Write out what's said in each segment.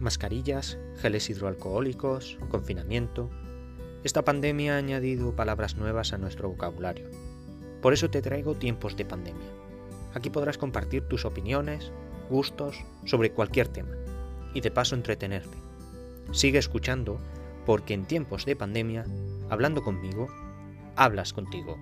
mascarillas, geles hidroalcohólicos, confinamiento. Esta pandemia ha añadido palabras nuevas a nuestro vocabulario. Por eso te traigo tiempos de pandemia. Aquí podrás compartir tus opiniones, gustos sobre cualquier tema y de paso entretenerte. Sigue escuchando porque en tiempos de pandemia, hablando conmigo, hablas contigo.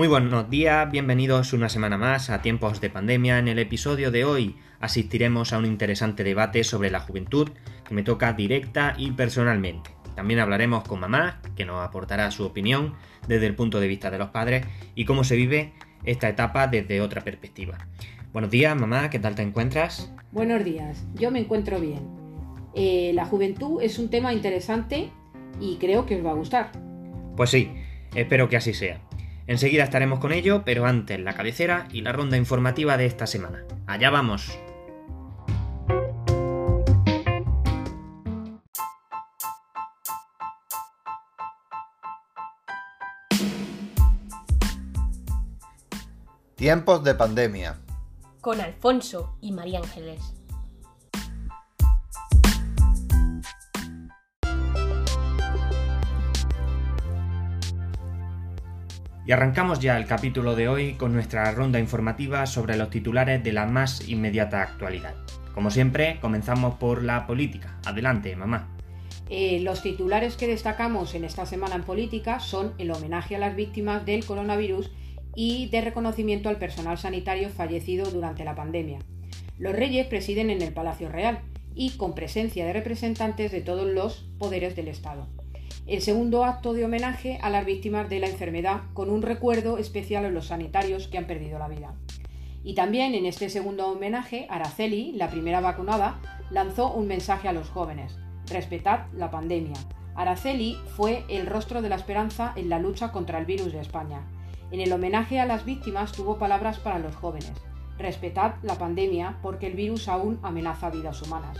Muy buenos días, bienvenidos una semana más a Tiempos de Pandemia. En el episodio de hoy asistiremos a un interesante debate sobre la juventud que me toca directa y personalmente. También hablaremos con mamá, que nos aportará su opinión desde el punto de vista de los padres y cómo se vive esta etapa desde otra perspectiva. Buenos días, mamá, ¿qué tal te encuentras? Buenos días, yo me encuentro bien. Eh, la juventud es un tema interesante y creo que os va a gustar. Pues sí, espero que así sea. Enseguida estaremos con ello, pero antes la cabecera y la ronda informativa de esta semana. Allá vamos. Tiempos de pandemia. Con Alfonso y María Ángeles. Y arrancamos ya el capítulo de hoy con nuestra ronda informativa sobre los titulares de la más inmediata actualidad. Como siempre, comenzamos por la política. Adelante, mamá. Eh, los titulares que destacamos en esta semana en política son el homenaje a las víctimas del coronavirus y de reconocimiento al personal sanitario fallecido durante la pandemia. Los reyes presiden en el Palacio Real y con presencia de representantes de todos los poderes del Estado el segundo acto de homenaje a las víctimas de la enfermedad con un recuerdo especial a los sanitarios que han perdido la vida. Y también en este segundo homenaje, Araceli, la primera vacunada, lanzó un mensaje a los jóvenes. Respetad la pandemia. Araceli fue el rostro de la esperanza en la lucha contra el virus de España. En el homenaje a las víctimas tuvo palabras para los jóvenes. Respetad la pandemia porque el virus aún amenaza vidas humanas.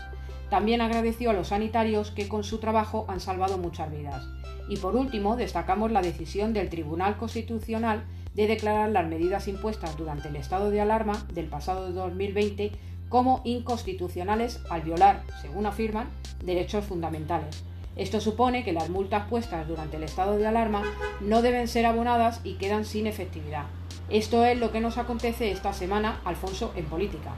También agradeció a los sanitarios que con su trabajo han salvado muchas vidas. Y por último, destacamos la decisión del Tribunal Constitucional de declarar las medidas impuestas durante el estado de alarma del pasado 2020 como inconstitucionales al violar, según afirman, derechos fundamentales. Esto supone que las multas puestas durante el estado de alarma no deben ser abonadas y quedan sin efectividad. Esto es lo que nos acontece esta semana, Alfonso, en política.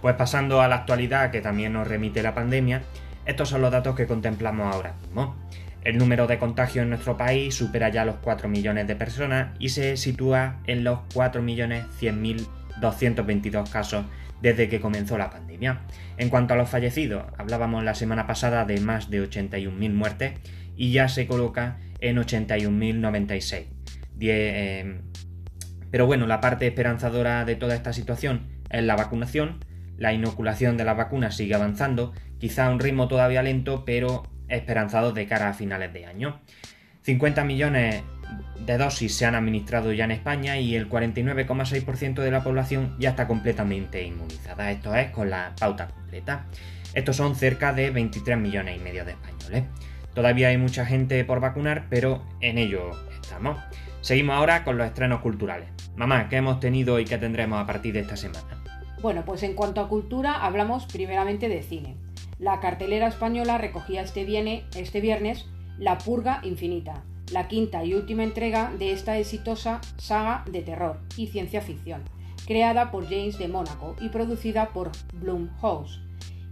Pues pasando a la actualidad que también nos remite la pandemia, estos son los datos que contemplamos ahora mismo. El número de contagios en nuestro país supera ya los 4 millones de personas y se sitúa en los 4.100.222 casos desde que comenzó la pandemia. En cuanto a los fallecidos, hablábamos la semana pasada de más de 81.000 muertes y ya se coloca en 81.096. Eh, pero bueno, la parte esperanzadora de toda esta situación es la vacunación, la inoculación de las vacunas sigue avanzando, quizá a un ritmo todavía lento, pero esperanzado de cara a finales de año. 50 millones de dosis se han administrado ya en España y el 49,6% de la población ya está completamente inmunizada. Esto es con la pauta completa. Estos son cerca de 23 millones y medio de españoles. Todavía hay mucha gente por vacunar, pero en ello estamos. Seguimos ahora con los estrenos culturales. Mamá, ¿qué hemos tenido y qué tendremos a partir de esta semana? Bueno, pues en cuanto a cultura, hablamos primeramente de cine. La cartelera española recogía este, este viernes La Purga Infinita, la quinta y última entrega de esta exitosa saga de terror y ciencia ficción, creada por James de Mónaco y producida por Blumhouse.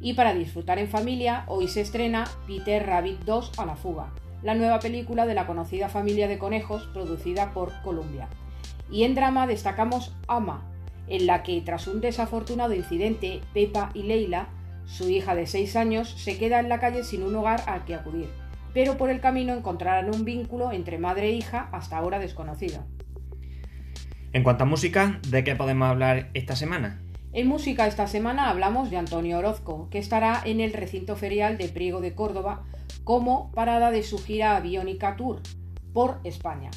Y para disfrutar en familia, hoy se estrena Peter Rabbit 2 a la fuga, la nueva película de la conocida familia de conejos producida por Columbia. Y en drama destacamos Ama, en la que tras un desafortunado incidente, Pepa y Leila, su hija de 6 años, se queda en la calle sin un hogar al que acudir, pero por el camino encontrarán un vínculo entre madre e hija hasta ahora desconocido. En cuanto a música, ¿de qué podemos hablar esta semana? En música esta semana hablamos de Antonio Orozco, que estará en el recinto ferial de Priego de Córdoba como parada de su gira Biónica Tour por España.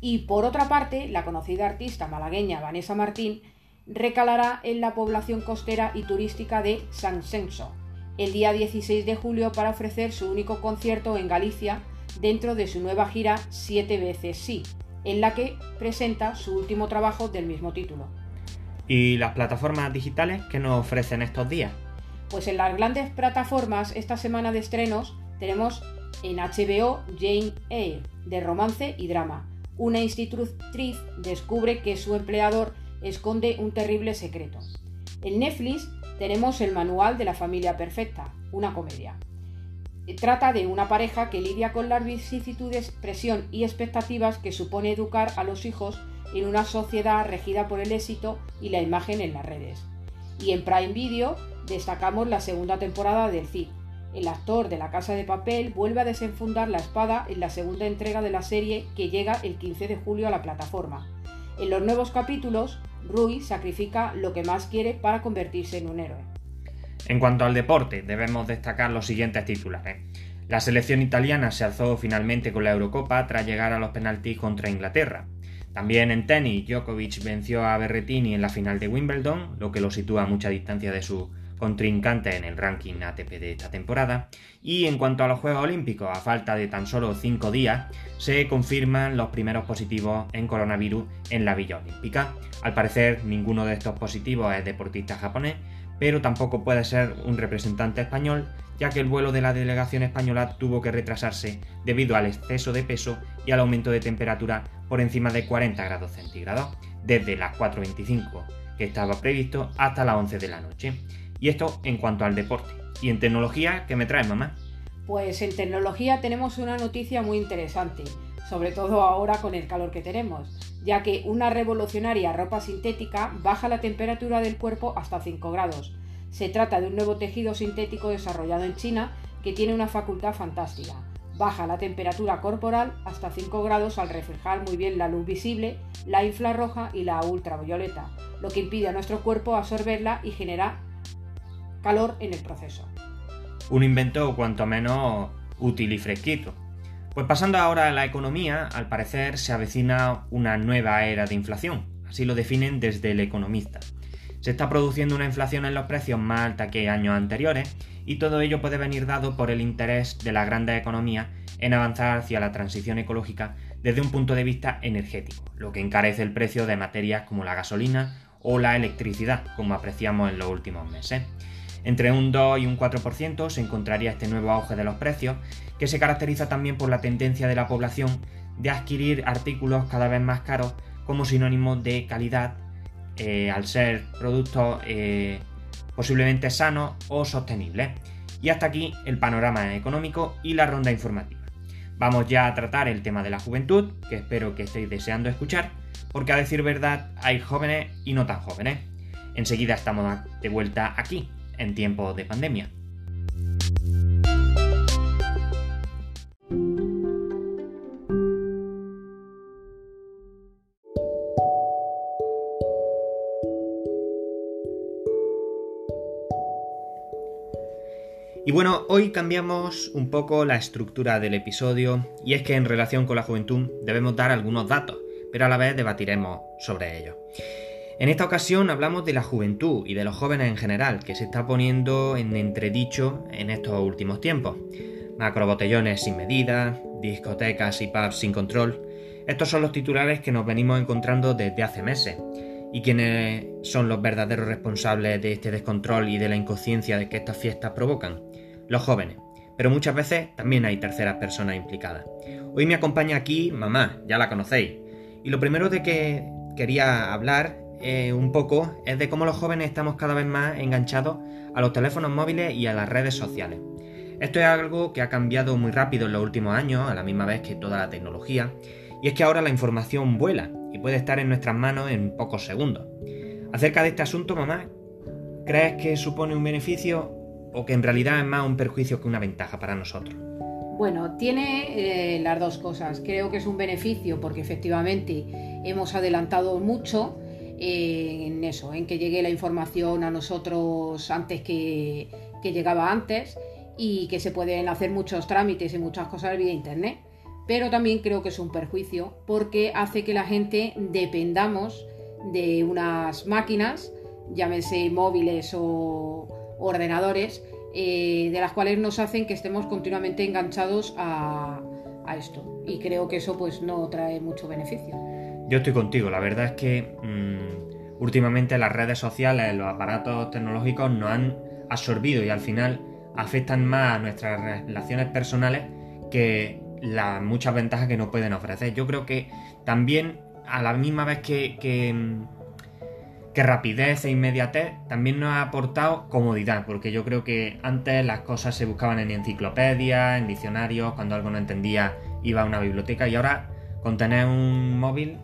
Y por otra parte, la conocida artista malagueña Vanessa Martín recalará en la población costera y turística de San Censo el día 16 de julio para ofrecer su único concierto en Galicia dentro de su nueva gira Siete veces sí, en la que presenta su último trabajo del mismo título. ¿Y las plataformas digitales que nos ofrecen estos días? Pues en las grandes plataformas esta semana de estrenos tenemos en HBO Jane Eyre, de romance y drama. Una institutriz descubre que su empleador esconde un terrible secreto. En Netflix tenemos El Manual de la Familia Perfecta, una comedia. Trata de una pareja que lidia con las vicisitudes, presión y expectativas que supone educar a los hijos en una sociedad regida por el éxito y la imagen en las redes. Y en Prime Video destacamos la segunda temporada del Cid. El actor de La Casa de Papel vuelve a desenfundar la espada en la segunda entrega de la serie que llega el 15 de julio a la plataforma. En los nuevos capítulos, Rui sacrifica lo que más quiere para convertirse en un héroe. En cuanto al deporte, debemos destacar los siguientes titulares. La selección italiana se alzó finalmente con la Eurocopa tras llegar a los penaltis contra Inglaterra. También en tenis, Djokovic venció a Berretini en la final de Wimbledon, lo que lo sitúa a mucha distancia de su contrincante en el ranking ATP de esta temporada. Y en cuanto a los Juegos Olímpicos, a falta de tan solo 5 días, se confirman los primeros positivos en coronavirus en la Villa Olímpica. Al parecer, ninguno de estos positivos es deportista japonés, pero tampoco puede ser un representante español, ya que el vuelo de la delegación española tuvo que retrasarse debido al exceso de peso y al aumento de temperatura por encima de 40 grados centígrados, desde las 4.25 que estaba previsto hasta las 11 de la noche. Y esto en cuanto al deporte. ¿Y en tecnología qué me trae mamá? Pues en tecnología tenemos una noticia muy interesante, sobre todo ahora con el calor que tenemos, ya que una revolucionaria ropa sintética baja la temperatura del cuerpo hasta 5 grados. Se trata de un nuevo tejido sintético desarrollado en China que tiene una facultad fantástica. Baja la temperatura corporal hasta 5 grados al reflejar muy bien la luz visible, la infrarroja y la ultravioleta, lo que impide a nuestro cuerpo absorberla y genera calor en el proceso. Un invento cuanto menos útil y fresquito. Pues pasando ahora a la economía, al parecer se avecina una nueva era de inflación, así lo definen desde el economista. Se está produciendo una inflación en los precios más alta que años anteriores y todo ello puede venir dado por el interés de la grandes economías en avanzar hacia la transición ecológica desde un punto de vista energético, lo que encarece el precio de materias como la gasolina o la electricidad, como apreciamos en los últimos meses. Entre un 2 y un 4% se encontraría este nuevo auge de los precios, que se caracteriza también por la tendencia de la población de adquirir artículos cada vez más caros como sinónimo de calidad eh, al ser productos eh, posiblemente sanos o sostenibles. Y hasta aquí el panorama económico y la ronda informativa. Vamos ya a tratar el tema de la juventud, que espero que estéis deseando escuchar, porque a decir verdad hay jóvenes y no tan jóvenes. Enseguida estamos de vuelta aquí, en tiempos de pandemia. Y bueno, hoy cambiamos un poco la estructura del episodio y es que en relación con la juventud debemos dar algunos datos, pero a la vez debatiremos sobre ellos. En esta ocasión hablamos de la juventud y de los jóvenes en general, que se está poniendo en entredicho en estos últimos tiempos. Macrobotellones sin medida, discotecas y pubs sin control. Estos son los titulares que nos venimos encontrando desde hace meses. ¿Y quiénes son los verdaderos responsables de este descontrol y de la inconsciencia de que estas fiestas provocan? los jóvenes, pero muchas veces también hay terceras personas implicadas. Hoy me acompaña aquí mamá, ya la conocéis, y lo primero de que quería hablar eh, un poco es de cómo los jóvenes estamos cada vez más enganchados a los teléfonos móviles y a las redes sociales. Esto es algo que ha cambiado muy rápido en los últimos años, a la misma vez que toda la tecnología, y es que ahora la información vuela y puede estar en nuestras manos en pocos segundos. Acerca de este asunto, mamá, ¿crees que supone un beneficio o que en realidad es más un perjuicio que una ventaja para nosotros? Bueno, tiene eh, las dos cosas. Creo que es un beneficio porque efectivamente hemos adelantado mucho en eso, en que llegue la información a nosotros antes que, llegaba antes y que se pueden hacer muchos trámites y muchas cosas vía internet. Pero también creo que es un perjuicio porque hace que la gente dependamos de unas máquinas, llámense móviles o, ordenadores, eh, de las cuales nos hacen que estemos continuamente enganchados a, a esto. Y creo que eso pues no trae mucho beneficio. Yo estoy contigo, la verdad es que mm, últimamente las redes sociales, los aparatos tecnológicos nos han absorbido y al final afectan más a nuestras relaciones personales que las muchas ventajas que nos pueden ofrecer. Yo creo que también a la misma vez que, que, que rapidez e inmediatez, también nos ha aportado comodidad, porque yo creo que antes las cosas se buscaban en enciclopedias, en diccionarios, cuando algo no entendía iba a una biblioteca y ahora con tener un móvil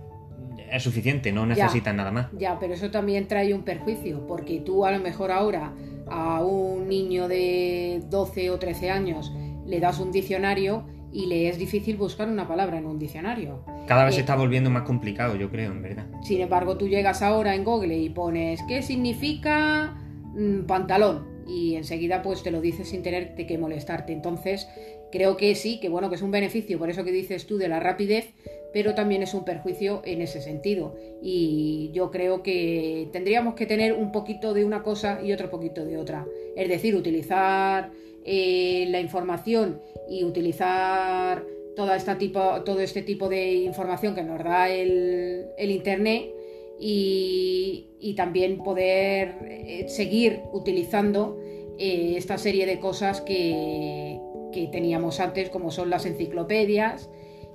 es suficiente, no necesitas nada más. Ya, pero eso también trae un perjuicio, porque tú a lo mejor ahora a un niño de 12 o 13 años le das un diccionario y le es difícil buscar una palabra en un diccionario. Cada vez se eh, está volviendo más complicado, yo creo, en verdad. Sin embargo, tú llegas ahora en Google y pones ¿qué significa mm, pantalón? Y enseguida pues te lo dices sin tener que molestarte. Entonces, creo que sí, que bueno, que es un beneficio, por eso que dices tú de la rapidez, pero también es un perjuicio en ese sentido. Y yo creo que tendríamos que tener un poquito de una cosa y otro poquito de otra. Es decir, utilizar eh, la información y utilizar toda esta tipo, todo este tipo de información que nos da el, Internet y, también poder eh, seguir utilizando eh, esta serie de cosas que, que teníamos antes, como son las enciclopedias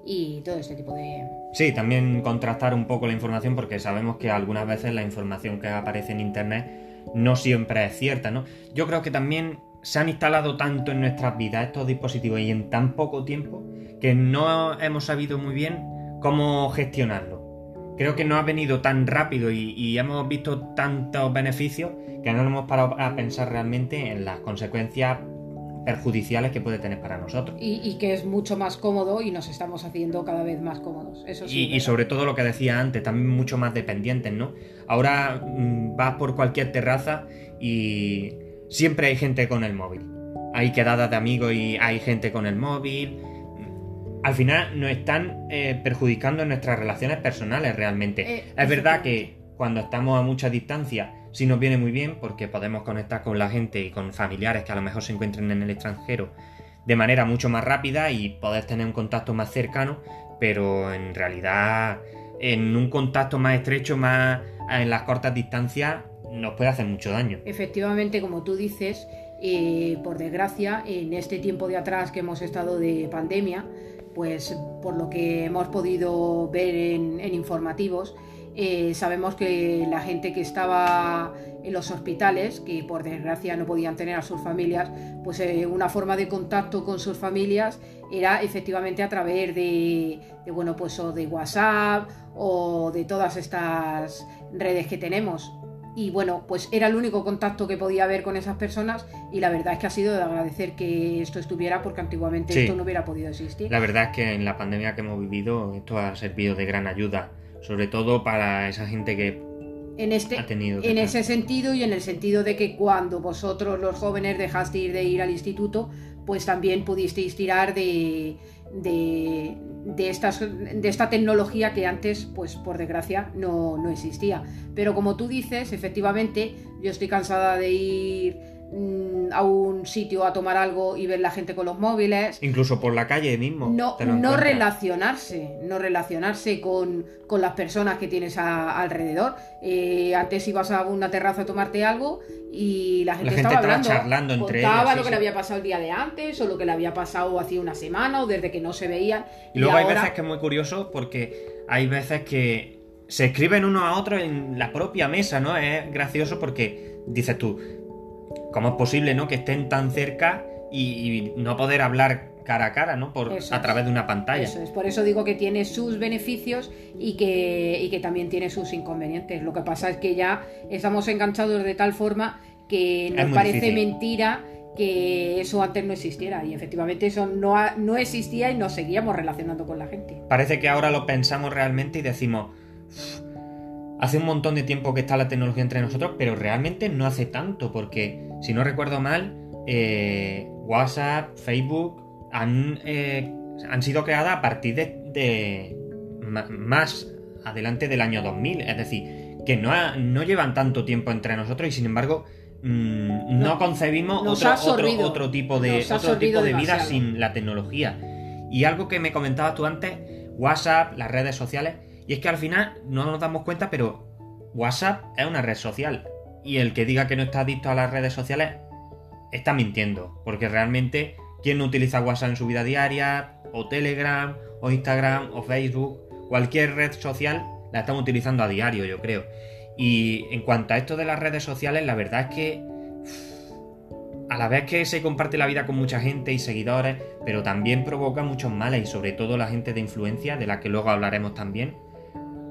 y todo este tipo de... Sí, también contrastar un poco la información porque sabemos que algunas veces la información que aparece en Internet no siempre es cierta, ¿no? Yo creo que también se han instalado tanto en nuestras vidas estos dispositivos y en tan poco tiempo que no hemos sabido muy bien cómo gestionarlo. Creo que no ha venido tan rápido y, hemos visto tantos beneficios que no hemos parado a pensar realmente en las consecuencias perjudiciales que puede tener para nosotros. Y, que es mucho más cómodo y nos estamos haciendo cada vez más cómodos. Eso sí, y, sobre todo lo que decía antes, también mucho más dependientes, ¿no? Ahora mm, vas por cualquier terraza y siempre hay gente con el móvil. Hay quedadas de amigos y hay gente con el móvil. Al final nos están eh, perjudicando en nuestras relaciones personales realmente. Eh, es verdad que cuando estamos a mucha distancia sí nos viene muy bien porque podemos conectar con la gente y con familiares que a lo mejor se encuentren en el extranjero de manera mucho más rápida y poder tener un contacto más cercano, pero en realidad en un contacto más estrecho, más en las cortas distancias, nos puede hacer mucho daño. Efectivamente, como tú dices, eh, por desgracia, en este tiempo de atrás que hemos estado de pandemia, pues por lo que hemos podido ver en, informativos, eh, sabemos que la gente que estaba en los hospitales, que por desgracia no podían tener a sus familias, pues eh, una forma de contacto con sus familias era efectivamente a través de, de, bueno, pues o de WhatsApp o de todas estas redes que tenemos y bueno, pues era el único contacto que podía haber con esas personas y la verdad es que ha sido de agradecer que esto estuviera porque antiguamente esto no hubiera podido existir. La verdad es que en la pandemia que hemos vivido esto ha servido de gran ayuda, sobre todo para esa gente que en este, ha tenido en ese sentido y en el sentido de que cuando vosotros los jóvenes dejasteis de ir al instituto, pues también pudisteis tirar de, de, de, estas, de esta tecnología que antes, pues por desgracia, no, no existía. Pero como tú dices, efectivamente, yo estoy cansada de ir Mm, a un sitio a tomar algo y ver la gente con los móviles. Incluso por la calle mismo. No, no relacionarse, no relacionarse con, las personas que tienes alrededor. Eh, antes ibas a una terraza a tomarte algo y la gente, estaba, hablando, charlando entre contaba lo que le había pasado el día de antes o lo que le había pasado hacía una semana o desde que no se veían. Y, luego hay veces que es muy curioso porque hay veces que se escriben uno a otro en la propia mesa, ¿no? Es gracioso porque dices tú, ¿Cómo es posible, ¿no? Que estén tan cerca y, no poder hablar cara a cara, ¿no? Por, a través de una pantalla. Eso es, por eso digo que tiene sus beneficios y que, que también tiene sus inconvenientes. Lo que pasa es que ya estamos enganchados de tal forma que nos parece mentira que eso antes no existiera y efectivamente eso no, no existía y nos seguíamos relacionando con la gente. Parece que ahora lo pensamos realmente y decimos, hace un montón de tiempo que está la tecnología entre nosotros, pero realmente no hace tanto, porque si no recuerdo mal, eh, WhatsApp, Facebook han, eh, han, sido creadas a partir de, más adelante del año 2000, es decir, que no, no llevan tanto tiempo entre nosotros y sin embargo mm, no, concebimos otro, otro, tipo de, otro tipo de vida sin la tecnología. Y algo que me comentabas tú antes, WhatsApp, las redes sociales, y es que al final no nos damos cuenta, pero WhatsApp es una red social. Y el que diga que no está adicto a las redes sociales está mintiendo, porque realmente, ¿quién no utiliza WhatsApp en su vida diaria? O Telegram, o Instagram, o Facebook, cualquier red social la estamos utilizando a diario, yo creo. Y en cuanto a esto de las redes sociales, la verdad es que a la vez que se comparte la vida con mucha gente y seguidores, pero también provoca muchos males y sobre todo la gente de influencia, de la que luego hablaremos también.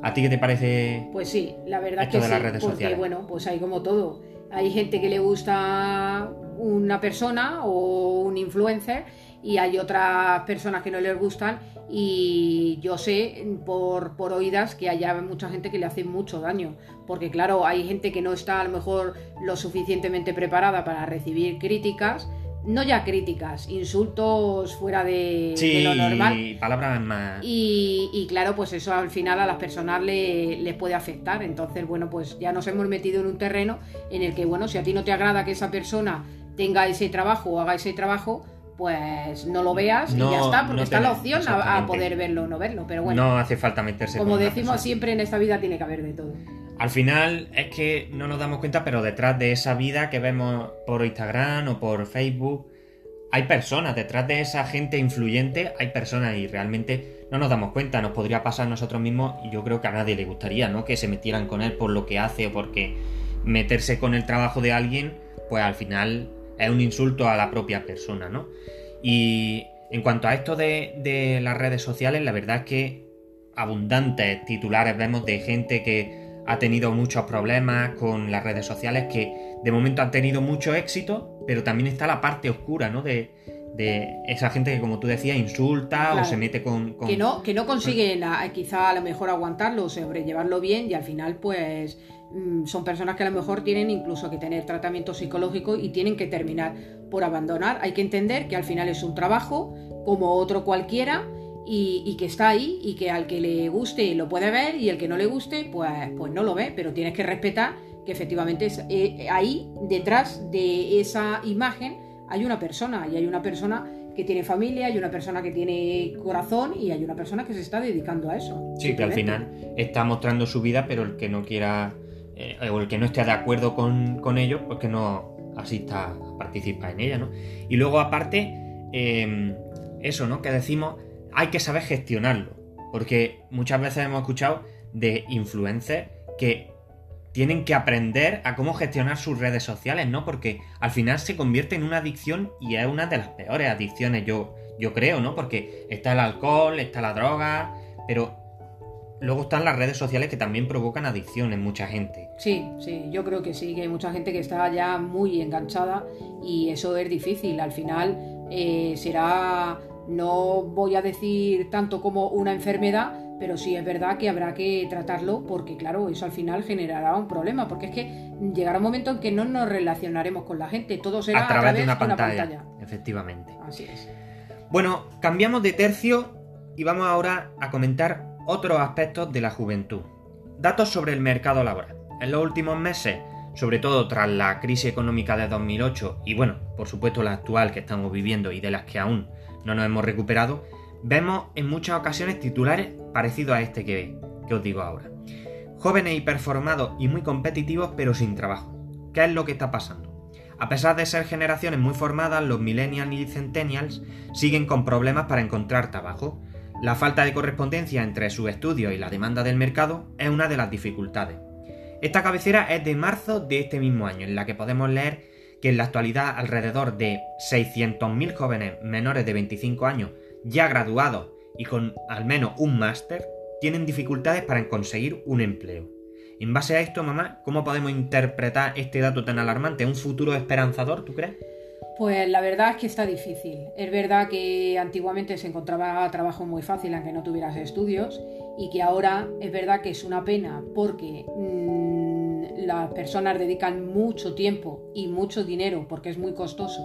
¿A ti qué te parece? Pues sí, la verdad esto que de sí, las redes porque sociales? bueno, pues hay como todo. Hay gente que le gusta una persona o un influencer y hay otras personas que no les gustan y yo sé por, por oídas que haya mucha gente que le hace mucho daño porque claro hay gente que no está a lo mejor lo suficientemente preparada para recibir críticas no ya críticas insultos fuera de, de Sí, lo normal palabras más... y, y claro, pues eso al final a las personas le- les puede afectar. Entonces, bueno, pues ya nos hemos metido en un terreno en el que, bueno, si a ti no te agrada que esa persona tenga ese trabajo o haga ese trabajo, pues no lo veas No, y ya está, porque no está la opción a, poder verlo o no verlo. Pero bueno, no hace falta meterse como decimos persona. siempre en esta vida tiene que haber de todo. Al final es que no nos damos cuenta, pero detrás de esa vida que vemos por Instagram o por Facebook, hay personas, detrás de esa gente influyente hay personas y realmente no nos damos cuenta, nos podría pasar a nosotros mismos y yo creo que a nadie le gustaría, ¿no? Que se metieran con él por lo que hace o porque meterse con el trabajo de alguien, pues al final es un insulto a la propia persona, ¿no? Y en cuanto a esto de, de las redes sociales, la verdad es que abundantes titulares vemos de gente que ha tenido muchos problemas con las redes sociales, que de momento han tenido mucho éxito, pero también está la parte oscura, ¿no? De, de esa gente que, como tú decías, insulta o se mete con... con- Que no, que no consiguen a- quizá a lo mejor aguantarlo, sobrellevarlo bien y al final pues mm, son personas que a lo mejor tienen incluso que tener tratamiento psicológico y tienen que terminar por abandonar. Hay que entender que al final es un trabajo como otro cualquiera y, y que está ahí y que al que le guste lo puede ver y el que no le guste pues, pues no lo ve, pero tienes que respetar que efectivamente es, eh, ahí detrás de esa imagen hay una persona y hay una persona que tiene familia, hay una persona que tiene corazón y hay una persona que se está dedicando a eso. Sí, que al final está mostrando su vida, pero el que no quiera eh, o el que no esté de acuerdo con, con ello, pues que no asista a participar en ella, ¿no? Y luego aparte, eh, eso, ¿no? Que decimos, hay que saber gestionarlo, porque muchas veces hemos escuchado de influencers que tienen que aprender a cómo gestionar sus redes sociales, ¿no? Porque al final se convierte en una adicción y es una de las peores adicciones, yo, yo creo, ¿no? Porque está el alcohol, está la droga, pero luego están las redes sociales que también provocan adicción en mucha gente. Sí, sí, yo creo que sí, que hay mucha gente que está ya muy enganchada y eso es difícil. Al final eh, será, no voy a decir tanto como una enfermedad, pero sí es verdad que habrá que tratarlo porque, claro, eso al final generará un problema, porque es que llegará un momento en que no nos relacionaremos con la gente, todo será a través, de una pantalla, efectivamente. Así es. Bueno, cambiamos de tercio y vamos ahora a comentar otros aspectos de la juventud. Datos sobre el mercado laboral. En los últimos meses, sobre todo tras la crisis económica de 2008 y bueno, por supuesto la actual que estamos viviendo y de las que aún no nos hemos recuperado, vemos en muchas ocasiones titulares parecidos a este que, que os digo ahora. Jóvenes hiperformados y muy competitivos pero sin trabajo. ¿Qué es lo que está pasando? A pesar de ser generaciones muy formadas, los millennials y centennials siguen con problemas para encontrar trabajo. La falta de correspondencia entre sus estudios y la demanda del mercado es una de las dificultades. Esta cabecera es de marzo de este mismo año, en la que podemos leer que en la actualidad alrededor de 600.000 jóvenes menores de 25 años ya graduados y con al menos un máster tienen dificultades para conseguir un empleo. En base a esto, mamá, ¿cómo podemos interpretar este dato tan alarmante? ¿Un futuro esperanzador, tú crees? Pues la verdad es que está difícil. Es verdad que antiguamente se encontraba trabajo muy fácil aunque no tuvieras estudios y que ahora es verdad que es una pena porque mm, las personas dedican mucho tiempo y mucho dinero porque es muy costoso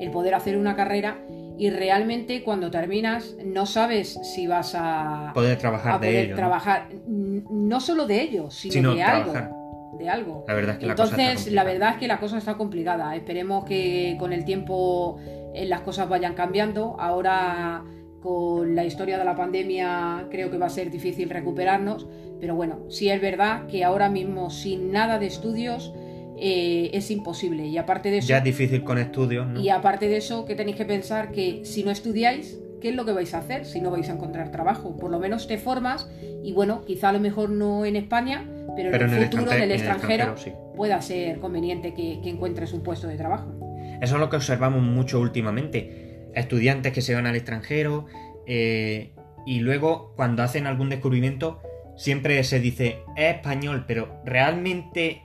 el poder hacer una carrera y realmente cuando terminas no sabes si vas a Poder trabajar a de ello. ¿no? trabajar n- no solo de ello, sino, Sino de trabajar. algo, de algo. La verdad es que la cosa está Entonces, la complicada. verdad es que la cosa está complicada. Esperemos que con el tiempo eh, las cosas vayan cambiando. Ahora con la historia de la pandemia creo que va a ser difícil recuperarnos, pero bueno, sí es verdad que ahora mismo sin nada de estudios eh, es imposible. Y aparte de eso... Ya es difícil con estudios, ¿no? Y aparte de eso, que tenéis que pensar que si no estudiáis, ¿qué es lo que vais a hacer si no vais a encontrar trabajo? Por lo menos te formas y bueno, quizá a lo mejor no en España, pero, en el, futuro, en el extranjero, pueda ser conveniente que, encuentres un puesto de trabajo. Eso es lo que observamos mucho últimamente. Estudiantes que se van al extranjero eh, y luego cuando hacen algún descubrimiento siempre se dice es español, pero realmente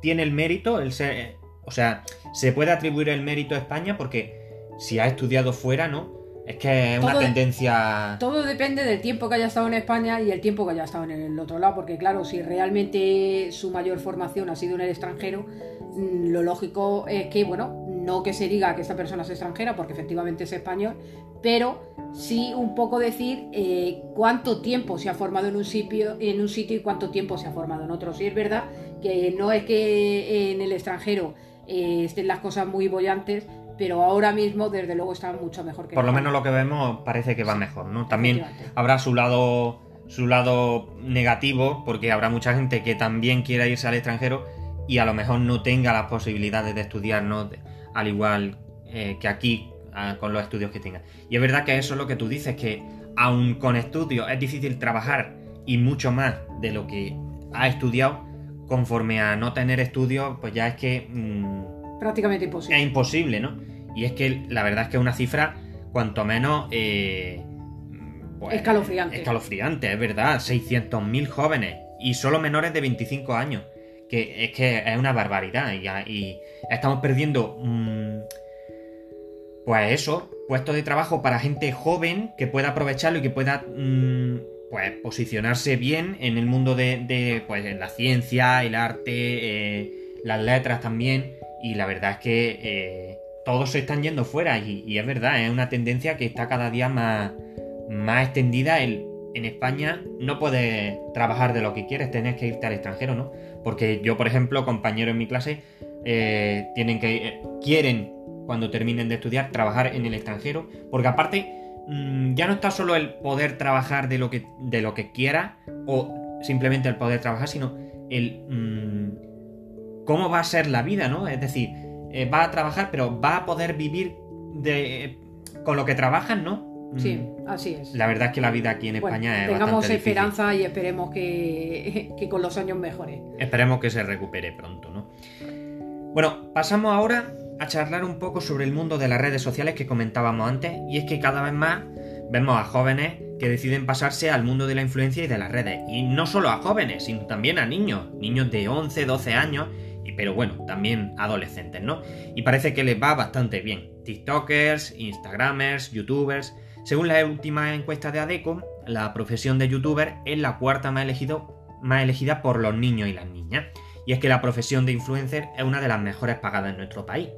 tiene el mérito, el ser, o sea, se puede atribuir el mérito a España porque si ha estudiado fuera, ¿no? Es que es una tendencia. todo depende del tiempo que haya estado en España y el tiempo que haya estado en el otro lado, porque claro, si realmente su mayor formación ha sido en el extranjero, mm, lo lógico es que, bueno, no que se diga que esta persona es extranjera, porque efectivamente es español, pero sí un poco decir eh, cuánto tiempo se ha formado en un, sitio, en un sitio y cuánto tiempo se ha formado en otro. Sí es verdad que no es que en el extranjero eh, estén las cosas muy bollantes, pero ahora mismo desde luego está mucho mejor que Por lo menos lo que vemos parece que va mejor, ¿no? También habrá su lado su lado negativo porque habrá mucha gente que también quiera irse al extranjero y a lo mejor no tenga las posibilidades de estudiar, ¿no? Al igual eh, que aquí con los estudios que tenga. Y es verdad que eso es lo que tú dices, que aun con estudios es difícil trabajar y mucho más de lo que ha estudiado, conforme a no tener estudios, pues ya es que... Mm, Prácticamente imposible. Es imposible, ¿no? Y es que la verdad es que es una cifra cuanto menos... Eh, pues, escalofriante. Escalofriante, es verdad. 600.000 jóvenes y solo menores de 25 años. Que es que es una barbaridad y, estamos perdiendo... Mm, pues eso, puestos de trabajo para gente joven que pueda aprovecharlo y que pueda mm, pues posicionarse bien en el mundo de, pues en la ciencia, el arte, eh, las letras también. Y la verdad es que eh, todos se están yendo fuera y, es verdad, es una tendencia que está cada día más, más extendida. El, en España no puedes trabajar de lo que quieres, tienes que irte al extranjero, ¿no? Porque yo, por ejemplo, compañeros en mi clase, eh, tienen que, quieren, cuando terminen de estudiar, trabajar en el extranjero. Porque aparte Mm, ya no está solo el poder trabajar de lo que, de lo que quiera o simplemente el poder trabajar, sino el mm, cómo va a ser la vida, ¿no? Es decir, eh, va a trabajar, pero va a poder vivir de, con lo que trabajan, ¿no? Sí, mm. así es. La verdad es que la vida aquí en España es Tengamos esperanza y esperemos que, que con los años mejore. Esperemos que se recupere pronto, ¿no? Bueno, pasamos ahora a charlar un poco sobre el mundo de las redes sociales que comentábamos antes, y es que cada vez más vemos a jóvenes que deciden pasarse al mundo de la influencia y de las redes. Y no solo a jóvenes, sino también a niños, niños de 11, 12 años, y, pero bueno, también adolescentes, ¿no? Y parece que les va bastante bien. TikTokers, Instagramers, YouTubers. Según la última encuesta de ADECO, la profesión de YouTuber es la cuarta más, elegida por los niños y las niñas. Y es que la profesión de influencer es una de las mejores pagadas en nuestro país.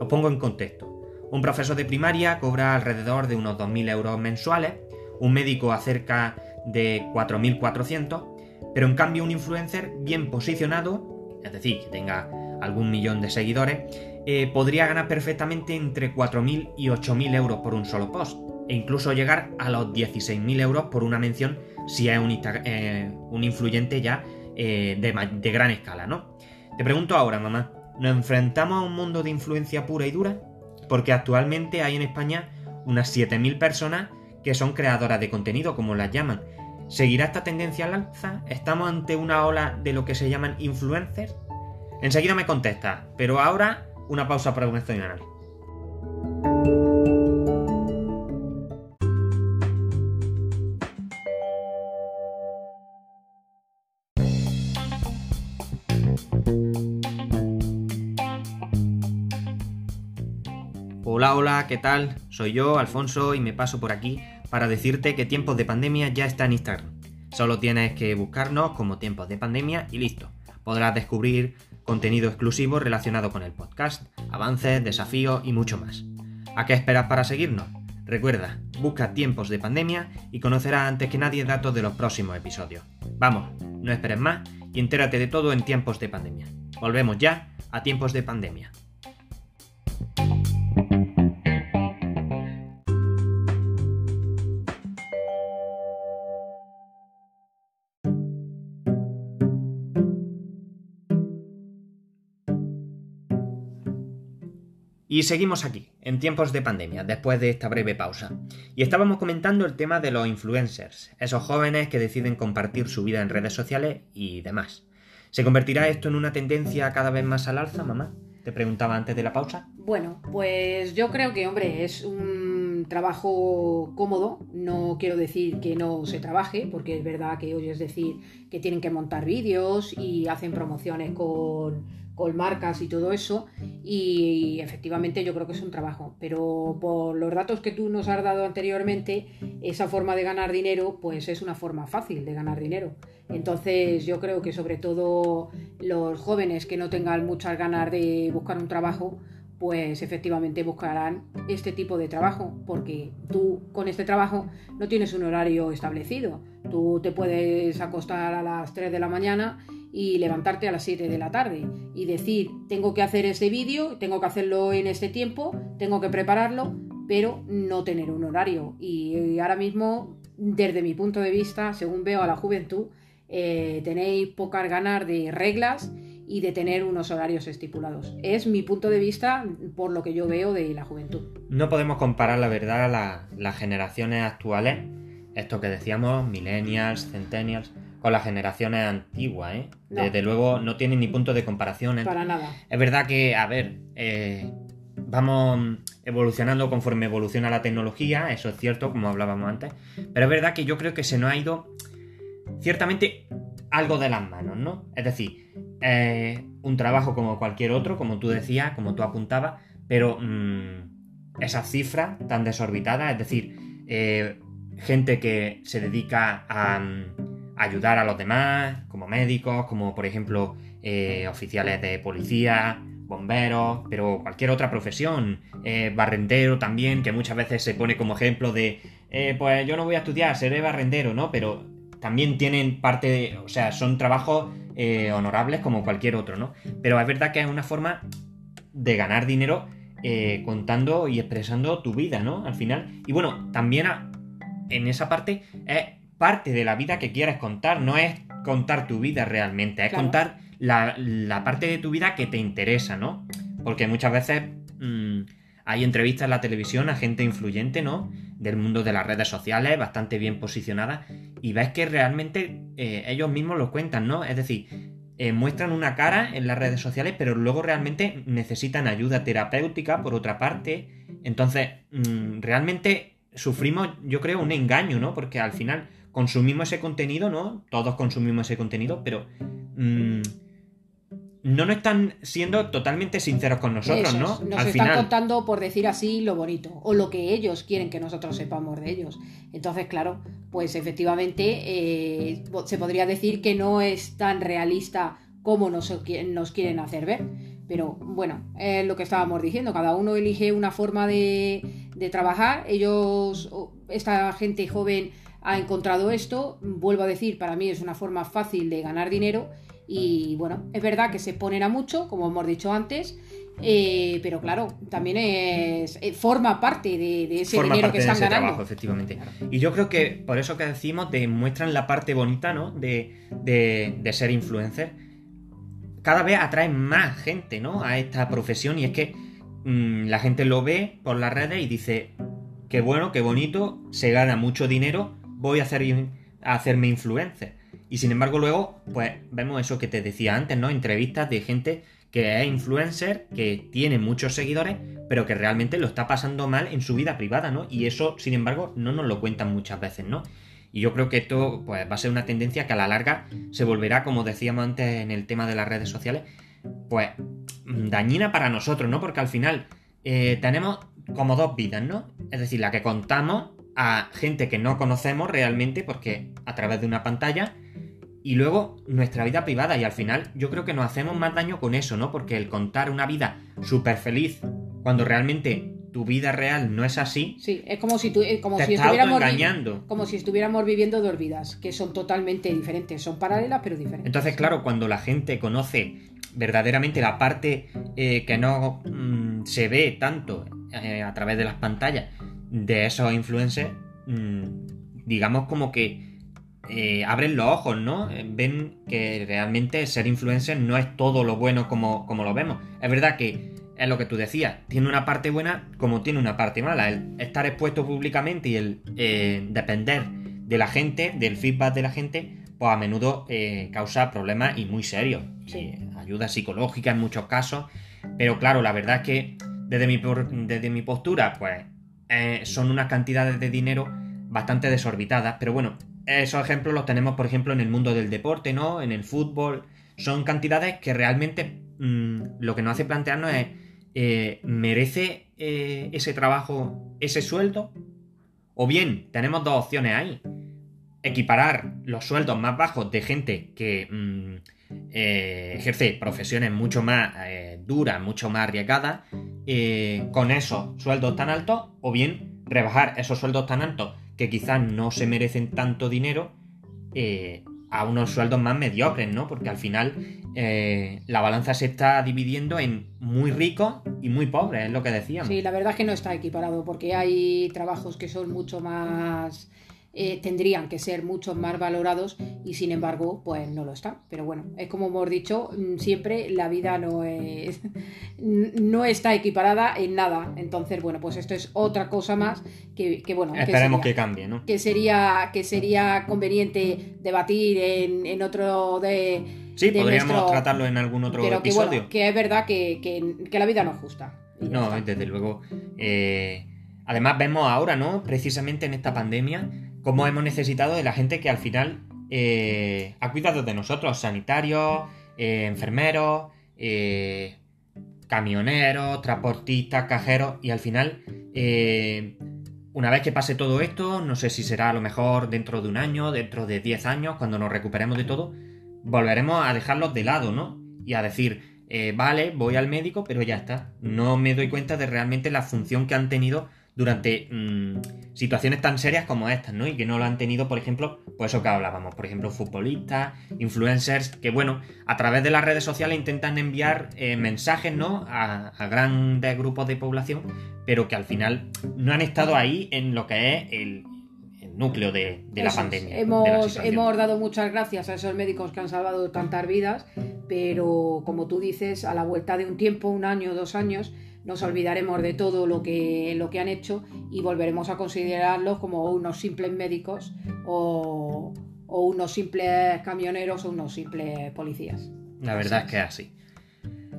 Os pongo en contexto. Un profesor de primaria cobra alrededor de unos 2.000 euros mensuales, un médico acerca de 4.400, pero en cambio un influencer bien posicionado, es decir, que tenga algún millón de seguidores, eh, podría ganar perfectamente entre 4.000 y 8.000 euros por un solo post, e incluso llegar a los 16.000 euros por una mención si es un, eh, influyente ya eh, de, gran escala, ¿no? Te pregunto ahora, mamá, ¿nos enfrentamos a un mundo de influencia pura y dura? Porque actualmente hay en España unas 7.000 personas que son creadoras de contenido, como las llaman. ¿Seguirá esta tendencia al alza? ¿Estamos ante una ola de lo que se llaman influencers? Enseguida me contesta, pero ahora una pausa para promocional. Hola, hola, ¿qué tal? Soy yo, Alfonso, y me paso por aquí para decirte que Tiempos de Pandemia ya está en Instagram. Solo tienes que buscarnos como Tiempos de Pandemia y listo. Podrás descubrir contenido exclusivo relacionado con el podcast, avances, desafíos y mucho más. ¿A qué esperas para seguirnos? Recuerda, busca Tiempos de Pandemia y conocerás antes que nadie datos de los próximos episodios. Vamos, no esperes más y entérate de todo en Tiempos de Pandemia. Volvemos ya a Tiempos de Pandemia. Y seguimos aquí, en tiempos de pandemia, después de esta breve pausa. Y estábamos comentando el tema de los influencers, esos jóvenes que deciden compartir su vida en redes sociales y demás. ¿Se convertirá esto en una tendencia cada vez más al alza, mamá? Te preguntaba antes de la pausa. Bueno, pues yo creo que, hombre, es un trabajo cómodo. No quiero decir que no se trabaje, porque es verdad que hoy es decir que tienen que montar vídeos y hacen promociones con con marcas y todo eso. Y efectivamente yo creo que es un trabajo. Pero por los datos que tú nos has dado anteriormente, esa forma de ganar dinero, pues es una forma fácil de ganar dinero. Entonces yo creo que sobre todo los jóvenes que no tengan muchas ganas de buscar un trabajo, pues efectivamente buscarán este tipo de trabajo, porque tú con este trabajo no tienes un horario establecido. Tú te puedes acostar a las 3 de la mañana y levantarte a las 7 de la tarde y decir, tengo que hacer este vídeo, tengo que hacerlo en este tiempo, tengo que prepararlo, pero no tener un horario. Y ahora mismo, desde mi punto de vista, según veo a la juventud, eh, tenéis pocas ganas de reglas y de tener unos horarios estipulados. Es mi punto de vista por lo que yo veo de la juventud. No podemos comparar la verdad a las generaciones actuales, esto que decíamos, millennials, centennials, con las generaciones antiguas, ¿eh? Desde luego no tienen ni punto de comparación. ¿eh? Para nada. Es verdad que, a ver, eh, vamos evolucionando conforme evoluciona la tecnología, eso es cierto, como hablábamos antes, pero es verdad que yo creo que se nos ha ido ciertamente algo de las manos, ¿no? Es decir, un trabajo como cualquier otro, como tú decías, como tú apuntabas, pero mm, esas cifras tan desorbitadas, es decir, eh, gente que se dedica a ayudar a los demás, como médicos, como por ejemplo eh, oficiales de policía, bomberos, pero cualquier otra profesión, eh, barrendero también, que muchas veces se pone como ejemplo de, eh, pues yo no voy a estudiar, seré barrendero, ¿no? Pero también tienen parte de, o sea, son trabajos honorables como cualquier otro, ¿no? Pero es verdad que es una forma de ganar dinero contando y expresando tu vida, ¿no? Al final. Y bueno, también en esa parte es parte de la vida que quieres contar, no es contar tu vida realmente, es contar la, parte de tu vida que te interesa, ¿no? Porque muchas veces mm, hay entrevistas en la televisión a gente influyente, ¿no? Del mundo de las redes sociales, bastante bien posicionada, y ves que realmente eh, ellos mismos lo cuentan, ¿no? Es decir, eh, muestran una cara en las redes sociales, pero luego realmente necesitan ayuda terapéutica, por otra parte. Entonces, mm, realmente sufrimos, yo creo, un engaño, ¿no? Porque al final consumimos ese contenido, ¿no? Todos consumimos ese contenido, pero mm, no nos están siendo totalmente sinceros con nosotros, ¿no? Nos están contando, por decir así, lo bonito, o lo que ellos quieren que nosotros sepamos de ellos. Entonces, claro, pues efectivamente eh, se podría decir que no es tan realista como nos, nos quieren hacer ver. Pero bueno, es lo que estábamos diciendo, cada uno elige una forma de, de trabajar. Ellos, esta gente joven ha encontrado esto. Vuelvo a decir, para mí es una forma fácil de ganar dinero y bueno, es verdad que se ponen a mucho, como hemos dicho antes, eh, pero claro, también es, eh, forma parte de, ese dinero que están ganando. Trabajo, efectivamente. Y yo creo que por eso que decimos, demuestran la parte bonita, ¿no? De, de, ser influencer. Cada vez atraen más gente, ¿no? A esta profesión y es que mm, la gente lo ve por las redes y dice, qué bueno, qué bonito, se gana mucho dinero voy a, hacer, a hacerme influencer. Y sin embargo luego, pues vemos eso que te decía antes, ¿no? Entrevistas de gente que es influencer, que tiene muchos seguidores, pero que realmente lo está pasando mal en su vida privada, ¿no? Y eso, sin embargo, no nos lo cuentan muchas veces, ¿no? Y yo creo que esto pues, va a ser una tendencia que a la larga se volverá, como decíamos antes en el tema de las redes sociales, pues dañina para nosotros, ¿no? Porque al final eh, tenemos como dos vidas, ¿no? Es decir, la que contamos a gente que no conocemos realmente porque a través de una pantalla y luego nuestra vida privada y al final yo creo que nos hacemos más daño con eso, ¿no? Porque el contar una vida súper feliz cuando realmente tu vida real no es así. Sí, es como si, eh, como si estuviéramos como si estuviéramos viviendo dos vidas que son totalmente diferentes, son paralelas pero diferentes. Entonces, claro, cuando la gente conoce verdaderamente la parte eh, que no mm, se ve tanto eh, a través de las pantallas de esos influencers, mm, digamos como que eh, abren los ojos, ¿no? Eh, ven que realmente ser influencer no es todo lo bueno como, como lo vemos. Es verdad que es lo que tú decías, tiene una parte buena como tiene una parte mala. El estar expuesto públicamente y el eh, depender de la gente, del feedback de la gente, pues a menudo eh, causa problemas y muy serios. ayuda psicológica en muchos casos. Pero claro, la verdad es que desde mi, desde mi postura, pues eh, son unas cantidades de dinero bastante desorbitadas. Pero bueno, esos ejemplos los tenemos, por ejemplo, en el mundo del deporte, ¿no? En el fútbol. Son cantidades que realmente mm, lo que nos hace plantearnos es, eh, ¿merece eh, ese trabajo ese sueldo? O bien, tenemos dos opciones ahí. Equiparar los sueldos más bajos de gente que mm, ejerce profesiones mucho más duras, mucho más arriesgadas, con esos sueldos tan altos, o bien rebajar esos sueldos tan altos que quizás no se merecen tanto dinero eh, a unos sueldos más mediocres, ¿no? Porque al final eh, la balanza se está dividiendo en muy ricos y muy pobres, es lo que decíamos. Sí, la verdad es que no está equiparado, porque hay trabajos que son mucho más eh, tendrían que ser mucho más valorados y sin embargo pues no lo están. Pero bueno, es como hemos dicho, mm, siempre la vida no es no está equiparada en nada. Entonces, bueno, pues esto es otra cosa más que, bueno. Esperemos que, cambie, ¿no? Que sería, que sería conveniente debatir en, otro de. Sí, podríamos tratarlo en algún otro pero episodio. Que, bueno, que es verdad que, la vida no es justa. No, desde luego. Eh, además, vemos ahora, ¿no? Precisamente en esta pandemia, cómo hemos necesitado de la gente que al final eh, ha cuidado de nosotros, sanitarios, eh, enfermeros, eh, camioneros, transportistas, cajeros, y al final, una vez que pase todo esto, no sé si será a lo mejor dentro de un año, dentro de 10 años, cuando nos recuperemos de todo, volveremos a dejarlos de lado, ¿no? Y a decir, vale, voy al médico, pero ya está. No me doy cuenta de realmente la función que han tenido durante mm, situaciones tan serias como estas, ¿no? Y que no lo han tenido, por ejemplo, pues eso que hablábamos, por ejemplo, futbolistas, influencers, que bueno, a través de las redes sociales intentan enviar eh, mensajes, ¿no? A, grandes grupos de población, pero que al final no han estado ahí en lo que es el, núcleo de, la pandemia. Hemos, hemos dado muchas gracias a esos médicos que han salvado tantas vidas, pero como tú dices, a la vuelta de un tiempo, un año, dos años, nos olvidaremos de todo lo que, lo que han hecho y volveremos a considerarlos como unos simples médicos o, unos simples camioneros o unos simples policías. La verdad es que es así.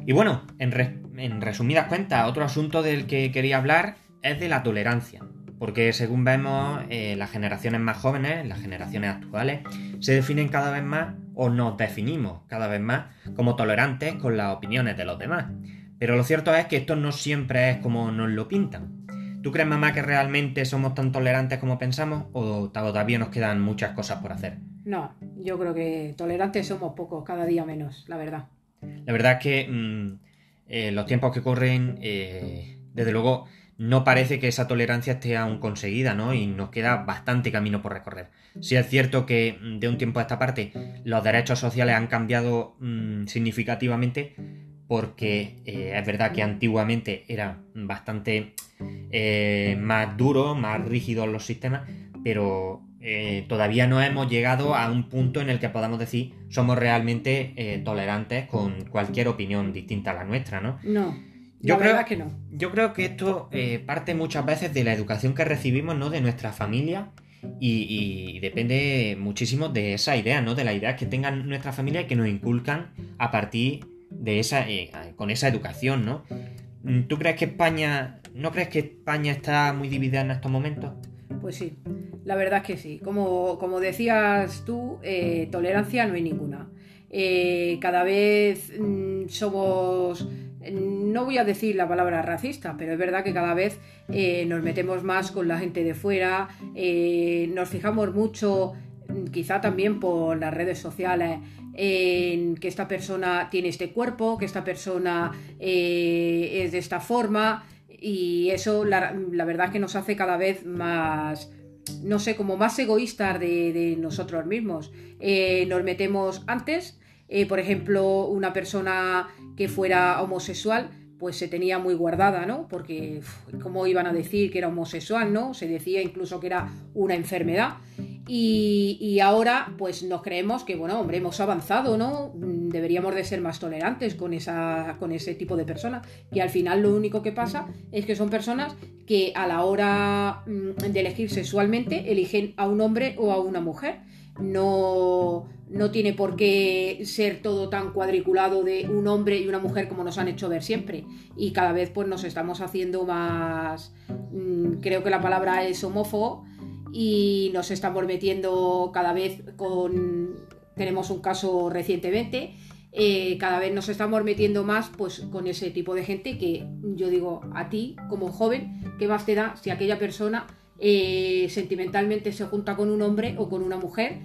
Y bueno, en, resumidas cuentas, otro asunto del que quería hablar es de la tolerancia. Porque según vemos, eh, las generaciones más jóvenes, las generaciones actuales, se definen cada vez más o nos definimos cada vez más como tolerantes con las opiniones de los demás. Pero lo cierto es que esto no siempre es como nos lo pintan. ¿Tú crees, mamá, que realmente somos tan tolerantes como pensamos o todavía nos quedan muchas cosas por hacer? No, yo creo que tolerantes somos pocos, cada día menos, la verdad. La verdad es que mm, eh, los tiempos que corren, eh, desde luego, no parece que esa tolerancia esté aún conseguida, ¿no? Y nos queda bastante camino por recorrer. Sí es cierto que mm, de un tiempo a esta parte los derechos sociales han cambiado mm, significativamente, porque eh, es verdad que antiguamente era bastante eh, más duro, más rígidos los sistemas, pero eh, todavía no hemos llegado a un punto en el que podamos decir somos realmente tolerantes con cualquier opinión distinta a la nuestra, ¿no? No. Yo creo que no. Yo creo que esto parte muchas veces de la educación que recibimos, ¿no? De nuestra familia. Y, y, depende muchísimo de esa idea, ¿no? De la idea que tengan nuestra familia y que nos inculcan a partir de esa, eh, con esa educación, ¿no? Mm, ¿Tú crees que España, no crees que España está muy dividida en estos momentos? Pues sí, la verdad es que sí. Como, como decías tú, eh, tolerancia no hay ninguna. Eh, cada vez mm, somos, no voy a decir la palabra racista, pero es verdad que cada vez nos metemos más con la gente de fuera, nos fijamos mucho, mm, quizá también por las redes sociales, en que esta persona tiene este cuerpo, que esta persona eh, es de esta forma y eso la, verdad que nos hace cada vez más, no sé, como más egoístas de, nosotros mismos. Eh, nos metemos antes, eh, por ejemplo, una persona que fuera homosexual, pues se tenía muy guardada, ¿no? Porque, ¿cómo iban a decir que era homosexual, ¿no? Se decía incluso que era una enfermedad. Y, ahora, pues nos creemos que, bueno, hombre, hemos avanzado, ¿no? Mm, deberíamos de ser más tolerantes con, esa, con ese tipo de personas, que al final lo único que pasa es que son personas que a la hora mm, de elegir sexualmente eligen a un hombre o a una mujer. No, no tiene por qué ser todo tan cuadriculado de un hombre y una mujer como nos han hecho ver siempre. Y cada vez pues nos estamos haciendo más, mm, creo que la palabra es homófobo y nos estamos metiendo cada vez con, tenemos un caso recientemente, eh, cada vez nos estamos metiendo más pues con ese tipo de gente que yo digo a ti como joven, ¿qué más te da si aquella persona eh, sentimentalmente se junta con un hombre o con una mujer?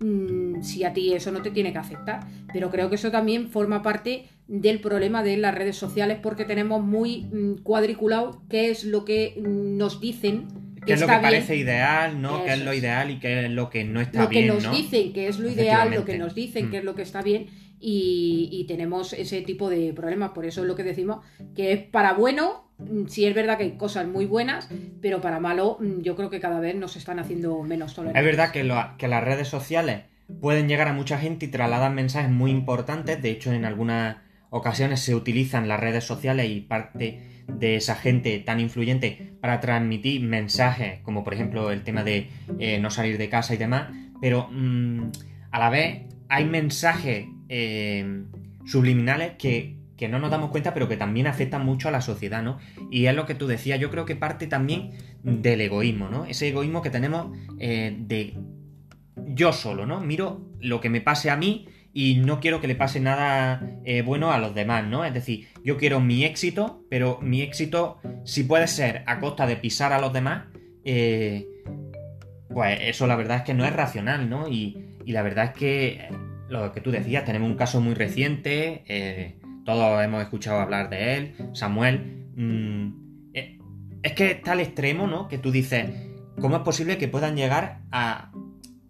Mm, si a ti eso no te tiene que afectar. Pero creo que eso también forma parte del problema de las redes sociales porque tenemos muy mm, cuadriculado qué es lo que nos dicen qué es lo que parece ideal, ¿no? Qué es lo ideal y qué es lo que no está bien. Lo que nos dicen que es lo ideal, lo que nos dicen que es lo que está bien y, tenemos ese tipo de problemas. Por eso es lo que decimos que es para bueno, mm, sí es verdad que hay cosas muy buenas, pero para malo mm, yo creo que cada vez nos están haciendo menos tolerantes. Es verdad que, que las redes sociales pueden llegar a mucha gente y trasladan mensajes muy importantes. De hecho, en algunas ocasiones se utilizan las redes sociales y parte de esa gente tan influyente para transmitir mensajes, como por ejemplo el tema de eh, no salir de casa y demás, pero mm, a la vez hay mensajes eh, subliminales que, no nos damos cuenta, pero que también afectan mucho a la sociedad, ¿no? Y es lo que tú decías, yo creo que parte también del egoísmo, ¿no? Ese egoísmo que tenemos eh, de yo solo, ¿no? Miro lo que me pase a mí y no quiero que le pase nada eh, bueno a los demás, ¿no? Es decir, yo quiero mi éxito, pero mi éxito, si puede ser a costa de pisar a los demás, eh, pues eso la verdad es que no es racional, ¿no? Y, la verdad es que eh, lo que tú decías, tenemos un caso muy reciente, todos hemos escuchado hablar de él, Samuel. Mm, es que está al extremo, ¿no? Que tú dices, ¿cómo es posible que puedan llegar a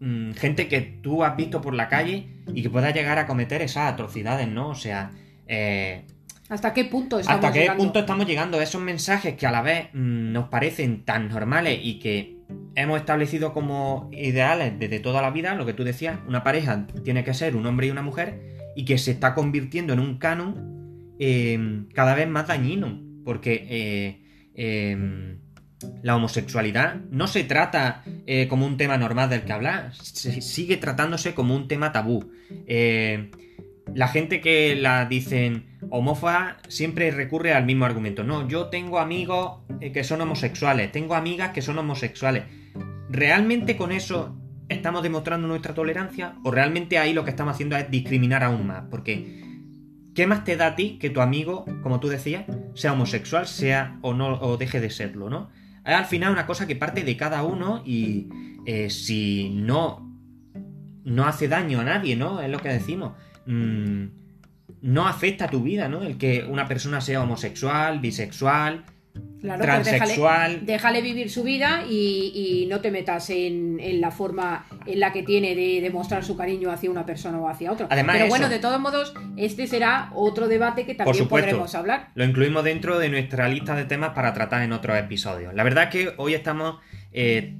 Mm, gente que tú has visto por la calle y que pueda llegar a cometer esas atrocidades, ¿no? O sea, eh, ¿Hasta qué punto estamos ¿Hasta qué punto estamos llegando? Esos mensajes que a la vez mm, nos parecen tan normales y que hemos establecido como ideales desde toda la vida, lo que tú decías, una pareja tiene que ser un hombre y una mujer, y que se está convirtiendo en un canon eh, cada vez más dañino, porque eh, la homosexualidad no se trata eh, como un tema normal del que hablar, sigue tratándose como un tema tabú. Eh, la gente que la dicen homófoba siempre recurre al mismo argumento. No, yo tengo amigos eh, que son homosexuales, tengo amigas que son homosexuales. ¿Realmente con eso estamos demostrando nuestra tolerancia? ¿O realmente ahí lo que estamos haciendo es discriminar aún más? Porque, ¿qué más te da a ti que tu amigo, como tú decías, sea homosexual, sea o no, o deje de serlo, ¿no? Al final una cosa que parte de cada uno y eh, si no, no hace daño a nadie, ¿no? Es lo que decimos. Mm, no afecta a tu vida, ¿no? El que una persona sea homosexual, bisexual, Claro, pues déjale, vivir su vida y, no te metas en, la forma en la que tiene de demostrar su cariño hacia una persona o hacia otra. Pero bueno, de todos modos, este será otro debate que también podremos hablar. Lo incluimos dentro de nuestra lista de temas para tratar en otros episodios. La verdad es que hoy estamos eh,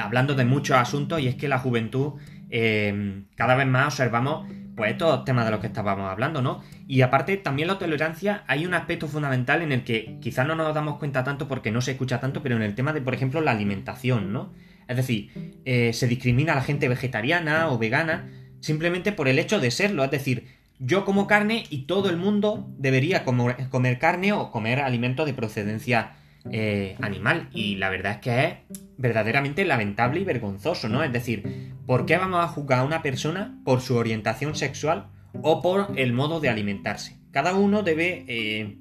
hablando de muchos asuntos y es que la juventud eh, cada vez más observamos pues estos temas de los que estábamos hablando, ¿no? Y aparte, también la tolerancia, hay un aspecto fundamental en el que quizás no nos damos cuenta tanto porque no se escucha tanto, pero en el tema de, por ejemplo, la alimentación, ¿no? Es decir, eh, se discrimina a la gente vegetariana o vegana simplemente por el hecho de serlo, es decir, yo como carne y todo el mundo debería comer, carne o comer alimentos de procedencia eh, animal. Y la verdad es que es verdaderamente lamentable y vergonzoso, ¿no? Es decir, ¿por qué vamos a juzgar a una persona por su orientación sexual o por el modo de alimentarse? Cada uno debe, eh,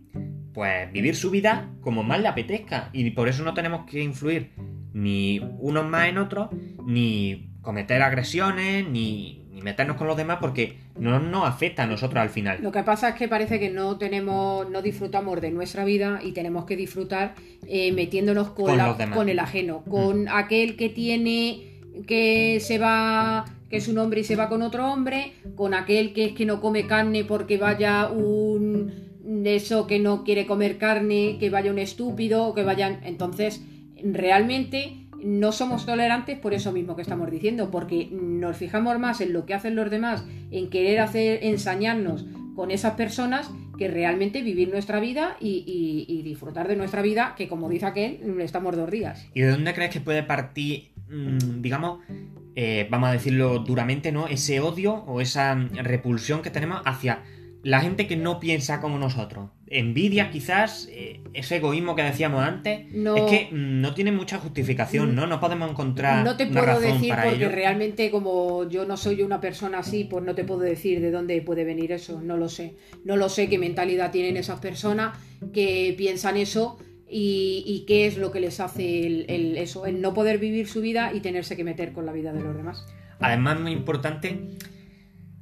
pues, vivir su vida como más le apetezca y por eso no tenemos que influir ni unos más en otros, ni cometer agresiones, ni, ni meternos con los demás porque no nos afecta a nosotros al final. Lo que pasa es que parece que no tenemos, no disfrutamos de nuestra vida y tenemos que disfrutar eh, metiéndonos con, con, el ajeno, con mm. aquel que tiene que se va que es un hombre y se va con otro hombre, con aquel que es que no come carne porque vaya un eso que no quiere comer carne, que vaya un estúpido, que vayan. Entonces, realmente no somos tolerantes por eso mismo que estamos diciendo, porque nos fijamos más en lo que hacen los demás, en querer hacer ensañarnos con esas personas que realmente vivir nuestra vida y, disfrutar de nuestra vida, que como dice aquel, estamos dos días. ¿Y de dónde crees que puede partir, mm, digamos, eh, vamos a decirlo duramente, ¿no? Ese odio o esa repulsión que tenemos hacia la gente que no piensa como nosotros. Envidia, quizás, eh, ese egoísmo que decíamos antes, es que mm, no tiene mucha justificación, ¿no? No podemos encontrar. No te puedo decir porque realmente, como yo no soy una persona así, pues no te puedo decir de dónde puede venir eso. No lo sé. No lo sé qué mentalidad tienen esas personas que piensan eso y, qué es lo que les hace el, eso, el no poder vivir su vida y tenerse que meter con la vida de los demás. Además, muy importante,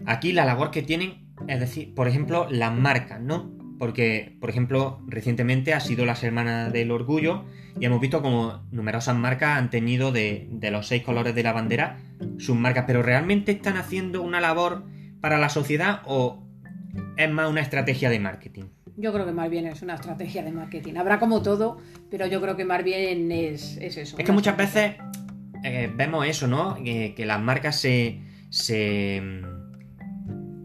aquí la labor que tienen es decir, por ejemplo, las marcas, ¿no? Porque, por ejemplo, recientemente ha sido la Semana del Orgullo y hemos visto como numerosas marcas han tenido de, los seis colores de la bandera sus marcas, pero ¿realmente están haciendo una labor para la sociedad o es más una estrategia de marketing? Yo creo que más bien es una estrategia de marketing. Habrá como todo, pero yo creo que más bien es, eso. Es que muchas veces eh, vemos eso, ¿no? Que, que las marcas se, se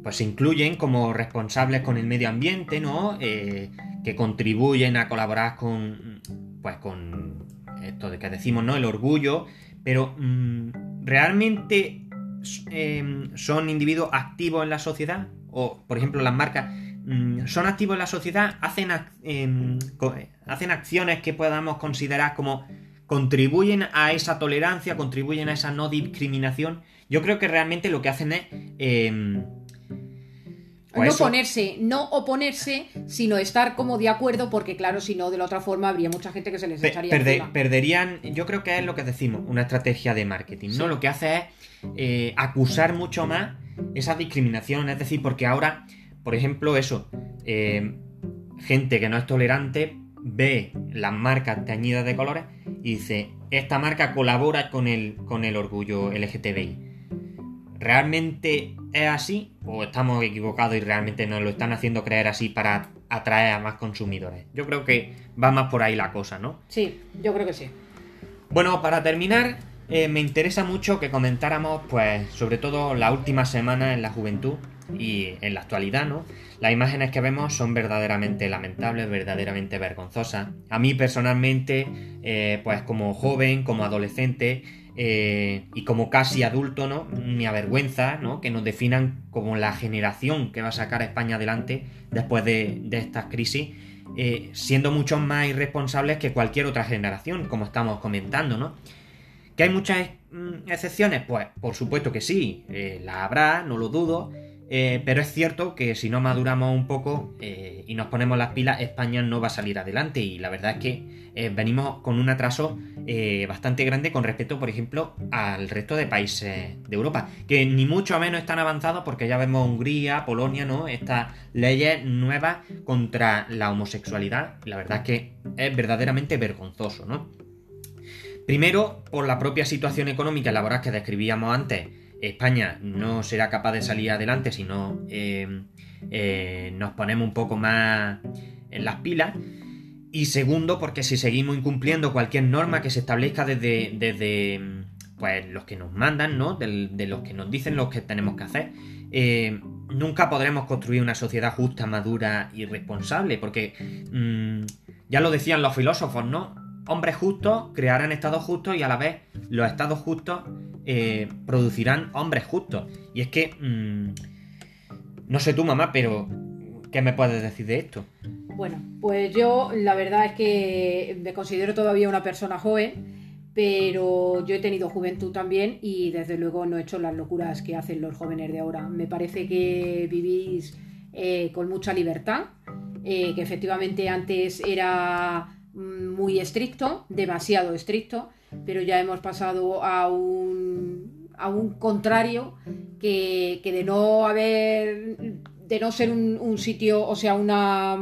pues se incluyen como responsables con el medio ambiente, ¿no? Eh, que contribuyen a colaborar con, pues con esto de que decimos, ¿no? El orgullo, pero mm, ¿realmente em, son individuos activos en la sociedad? O, por ejemplo, las marcas mm, son activos en la sociedad, hacen, em, hacen acciones que podamos considerar como contribuyen a esa tolerancia, contribuyen a esa no discriminación. Yo creo que realmente lo que hacen es no ponerse, no oponerse, sino estar como de acuerdo, porque claro, si no, de la otra forma habría mucha gente que se les echaría. Perderían, yo creo que es lo que decimos, una estrategia de marketing, ¿no? Lo que hace es eh, acusar mucho más esa discriminación, es decir, porque ahora, por ejemplo, eso, eh, gente que no es tolerante ve las marcas teñidas de colores y dice, esta marca colabora con el, con el orgullo LGTBI ¿Realmente es así? ¿O estamos equivocados y realmente nos lo están haciendo creer así para atraer a más consumidores? Yo creo que va más por ahí la cosa, ¿no? Sí, yo creo que sí. Bueno, para terminar, eh, me interesa mucho que comentáramos, pues, sobre todo la última semana en la juventud y en la actualidad, ¿no? Las imágenes que vemos son verdaderamente lamentables, verdaderamente vergonzosas. A mí personalmente, eh, pues como joven, como adolescente, eh, y como casi adulto, ¿no? Me avergüenza, ¿no? Que nos definan como la generación que va a sacar a España adelante después de, estas crisis, eh, siendo mucho más irresponsables que cualquier otra generación, como estamos comentando, ¿no? ¿Que hay muchas mm, excepciones? Pues por supuesto que sí, eh, la habrá, no lo dudo, eh, pero es cierto que si no maduramos un poco eh, y nos ponemos las pilas, España no va a salir adelante. Y la verdad es que eh, venimos con un atraso bastante grande con respecto, por ejemplo, al resto de países de Europa, que ni mucho menos están avanzados porque ya vemos Hungría, Polonia, ¿no? Estas leyes nuevas contra la homosexualidad. La verdad es que es verdaderamente vergonzoso, ¿no? Primero, por la propia situación económica y laboral que describíamos antes España no será capaz de salir adelante si no eh, eh, nos ponemos un poco más en las pilas. Y segundo, porque si seguimos incumpliendo cualquier norma que se establezca desde, desde pues, los que nos mandan, ¿no? De, los que nos dicen lo que tenemos que hacer, eh, nunca podremos construir una sociedad justa, madura y responsable. Porque mm, ya lo decían los filósofos, ¿no? Hombres justos crearán estados justos y a la vez los estados justos eh, producirán hombres justos. Y es que, mm, no sé tú, mamá, pero ¿qué me puedes decir de esto? Bueno, pues yo la verdad es que me considero todavía una persona joven, pero yo he tenido juventud también y desde luego no he hecho las locuras que hacen los jóvenes de ahora. Me parece que vivís eh, con mucha libertad, eh, que efectivamente antes era mm, muy estricto, demasiado estricto, pero ya hemos pasado a un, a un contrario que, de no haber, de no ser un, sitio, o sea, una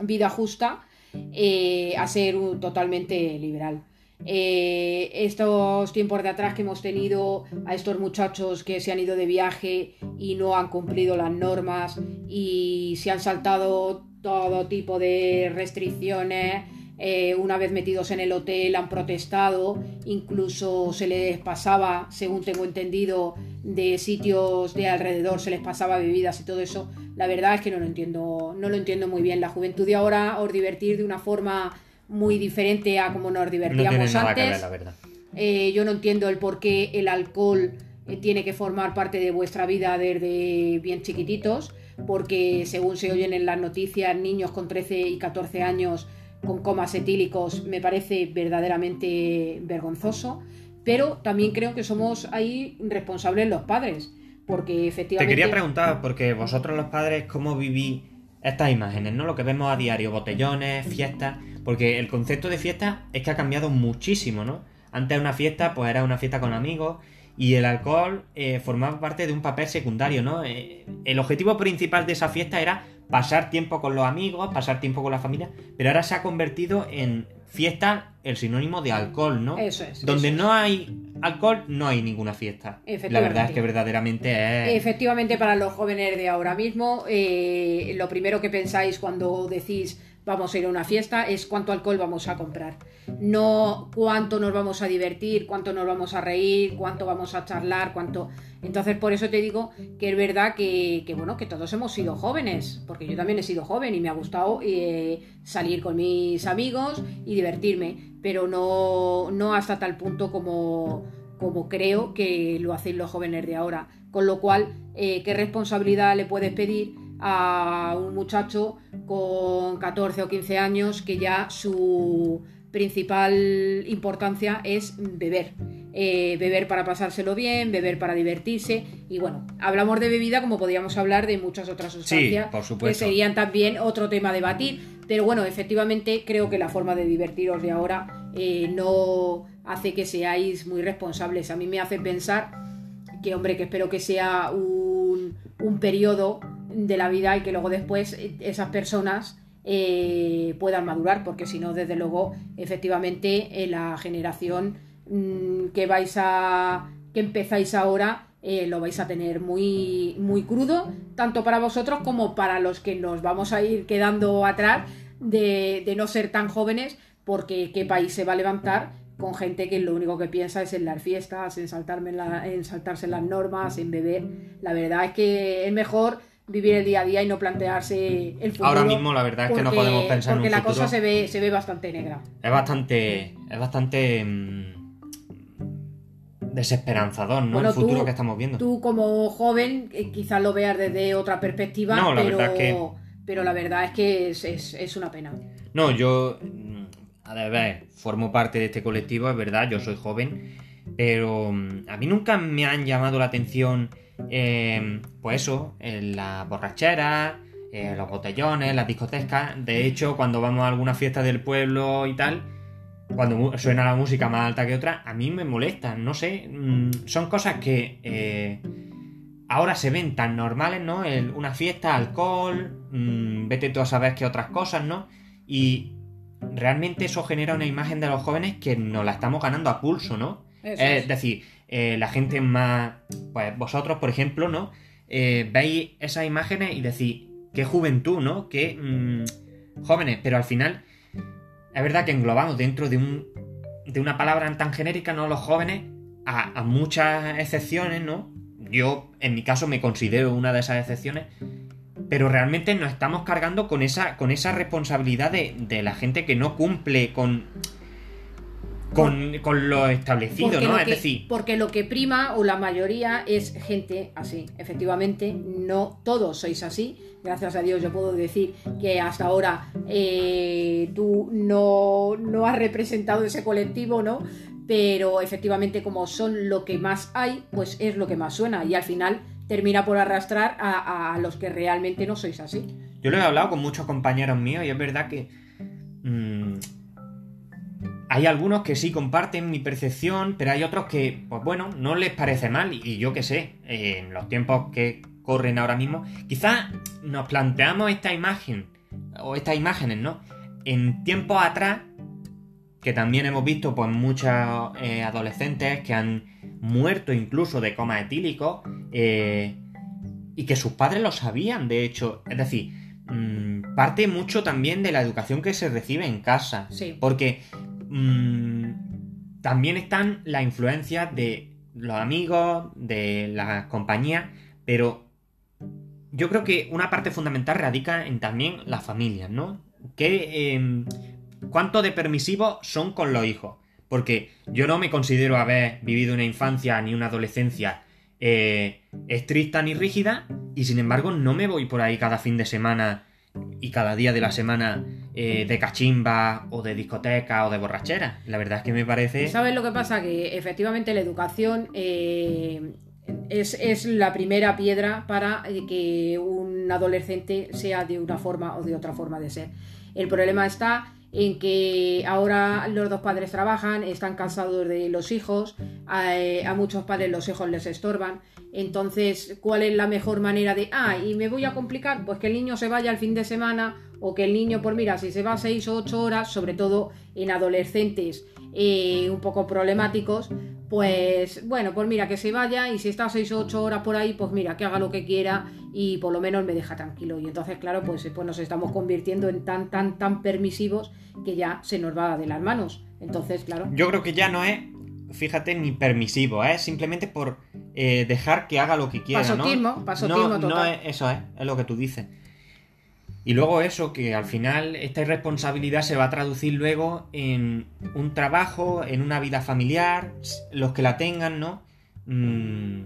vida justa, eh, a ser un, totalmente liberal. Eh, estos tiempos de atrás que hemos tenido a estos muchachos que se han ido de viaje y no han cumplido las normas y se han saltado todo tipo de restricciones eh, una vez metidos en el hotel han protestado, incluso se les pasaba, según tengo entendido, de sitios de alrededor se les pasaba bebidas y todo eso. La verdad es que no lo entiendo, no lo entiendo muy bien. La juventud de ahora os divertir de una forma muy diferente a como nos divertíamos antes. la verdad. Eh, yo no entiendo el por qué el alcohol eh, tiene que formar parte de vuestra vida desde bien chiquititos, porque según se oyen en las noticias, niños con 13 y 14 años con comas etílicos me parece verdaderamente vergonzoso, pero también creo que somos ahí responsables los padres, porque efectivamente... Te quería preguntar, porque vosotros los padres, ¿cómo vivís estas imágenes, ¿no? Lo que vemos a diario, botellones, fiestas, porque el concepto de fiesta es que ha cambiado muchísimo, ¿no? Antes una fiesta, pues era una fiesta con amigos y el alcohol eh, formaba parte de un papel secundario, ¿no? Eh, el objetivo principal de esa fiesta era pasar tiempo con los amigos, pasar tiempo con la familia, pero ahora se ha convertido en fiesta el sinónimo de alcohol, ¿no? Eso es. Donde no hay alcohol, no hay ninguna fiesta. La verdad es que verdaderamente es... Efectivamente, para los jóvenes de ahora mismo, eh, lo primero que pensáis cuando decís vamos a ir a una fiesta es cuánto alcohol vamos a comprar. No cuánto nos vamos a divertir, cuánto nos vamos a reír, cuánto vamos a charlar, cuánto. Entonces, por eso te digo que es verdad que, bueno, que todos hemos sido jóvenes, porque yo también he sido joven y me ha gustado eh, salir con mis amigos y divertirme, pero no, no hasta tal punto como, como creo que lo hacen los jóvenes de ahora. Con lo cual, eh, ¿qué responsabilidad le puedes pedir a un muchacho con 14 o 15 años que ya su principal importancia es beber. Eh, beber para pasárselo bien, beber para divertirse y bueno, hablamos de bebida como podríamos hablar de muchas otras sustancias que serían también otro tema a debatir, pero bueno, efectivamente creo que la forma de divertiros de ahora eh, no hace que seáis muy responsables. A mí me hace pensar que hombre, que espero que sea un, un periodo de la vida y que luego después eh, esas personas eh, puedan madurar, porque si no, desde luego, efectivamente, la generación mm, que vais a. que empezáis ahora. Eh, lo vais a tener muy, muy crudo, tanto para vosotros como para los que nos vamos a ir quedando atrás de, de no ser tan jóvenes, porque qué país se va a levantar con gente que lo único que piensa es en las fiestas, en, saltarme en saltarse las normas, en beber. La verdad es que es mejor vivir el día a día y no plantearse el futuro. Ahora mismo la verdad es que no podemos pensar en un la cosa se ve, se ve bastante negra. Es bastante, es bastante mm, desesperanzador, ¿no? el futuro que estamos viendo. Tú como joven eh, quizás lo veas desde otra perspectiva, no, la pero, verdad es que... pero la verdad es que es, una pena. No, yo, mm, a ver, formo parte de este colectivo, es verdad, yo soy joven, pero mm, a mí nunca me han llamado la atención Em, pues eso, en las borracheras, los botellones, las discotecas. De hecho, cuando vamos a alguna fiesta del pueblo y tal, cuando suena la música más alta que otra, a mí me molesta, no sé. Mm, son cosas que eh, ahora se ven tan normales, ¿no? una fiesta, alcohol, mm, vete tú a saber qué otras cosas, ¿no? Y realmente eso genera una imagen de los jóvenes que nos la estamos ganando a pulso, ¿no? es decir, eh, la gente más... Pues vosotros, por ejemplo, ¿no? Eh, veis esas imágenes y decís, qué juventud, ¿no? Qué mm, jóvenes, pero al final es verdad que englobamos dentro de, un, de una palabra tan genérica, ¿no? Los jóvenes, a, muchas excepciones, ¿no? Yo, en mi caso, me considero una de esas excepciones, pero realmente nos estamos cargando con esa, con esa responsabilidad de, de la gente que no cumple con con, lo establecido, ¿no? Es decir. Porque lo que prima, o la mayoría, es gente así. Efectivamente, no todos sois así. Gracias a Dios yo puedo decir que hasta ahora eh, tú no, no has representado ese colectivo, ¿no? Pero efectivamente, como son lo que más hay, pues es lo que más suena. Y al final termina por arrastrar a, los que realmente no sois así. Yo lo he hablado con muchos compañeros míos y es verdad que. Mm, hay algunos que sí comparten mi percepción, pero hay otros que, pues bueno, no les parece mal. Y yo qué sé, en los tiempos que corren ahora mismo, quizás nos planteamos esta imagen, o estas imágenes, ¿no? En tiempos atrás, que también hemos visto, pues muchos eh, adolescentes que han muerto incluso de coma etílico, eh, y que sus padres lo sabían, de hecho. Es decir, mm, parte mucho también de la educación que se recibe en casa. Sí. Porque mm, también están las influencias de los amigos, de la compañía, pero yo creo que una parte fundamental radica en también las familias, ¿no? Que, em, ¿Cuánto de permisivos son con los hijos? Porque yo no me considero haber vivido una infancia ni una adolescencia eh, estricta ni rígida, y sin embargo no me voy por ahí cada fin de semana y cada día de la semana eh, de cachimba o de discoteca o de borrachera. La verdad es que me parece... ¿Sabes lo que pasa? Que efectivamente la educación eh, es, es la primera piedra para eh, que un adolescente sea de una forma o de otra forma de ser. El problema está en que ahora los dos padres trabajan, están cansados de los hijos, a, eh, a muchos padres los hijos les estorban. Entonces, ¿cuál es la mejor manera de, ah, y me voy a complicar? Pues que el niño se vaya el fin de semana o que el niño, pues mira, si se va seis o ocho horas, sobre todo en adolescentes eh, un poco problemáticos, pues bueno, pues mira, que se vaya y si está seis o ocho horas por ahí, pues mira, que haga lo que quiera y por lo menos me deja tranquilo. Y entonces, claro, pues, pues nos estamos convirtiendo en tan, tan, tan permisivos que ya se nos va de las manos. Entonces, claro. Yo creo que ya no es, fíjate, ni permisivo, es simplemente por eh, dejar que haga lo que quiera. Pasotismo, ¿no? pasotismo no, no total. es, eso es, es lo que tú dices. Y luego eso, que al final esta irresponsabilidad se va a traducir luego en un trabajo, en una vida familiar, los que la tengan, ¿no? Mm,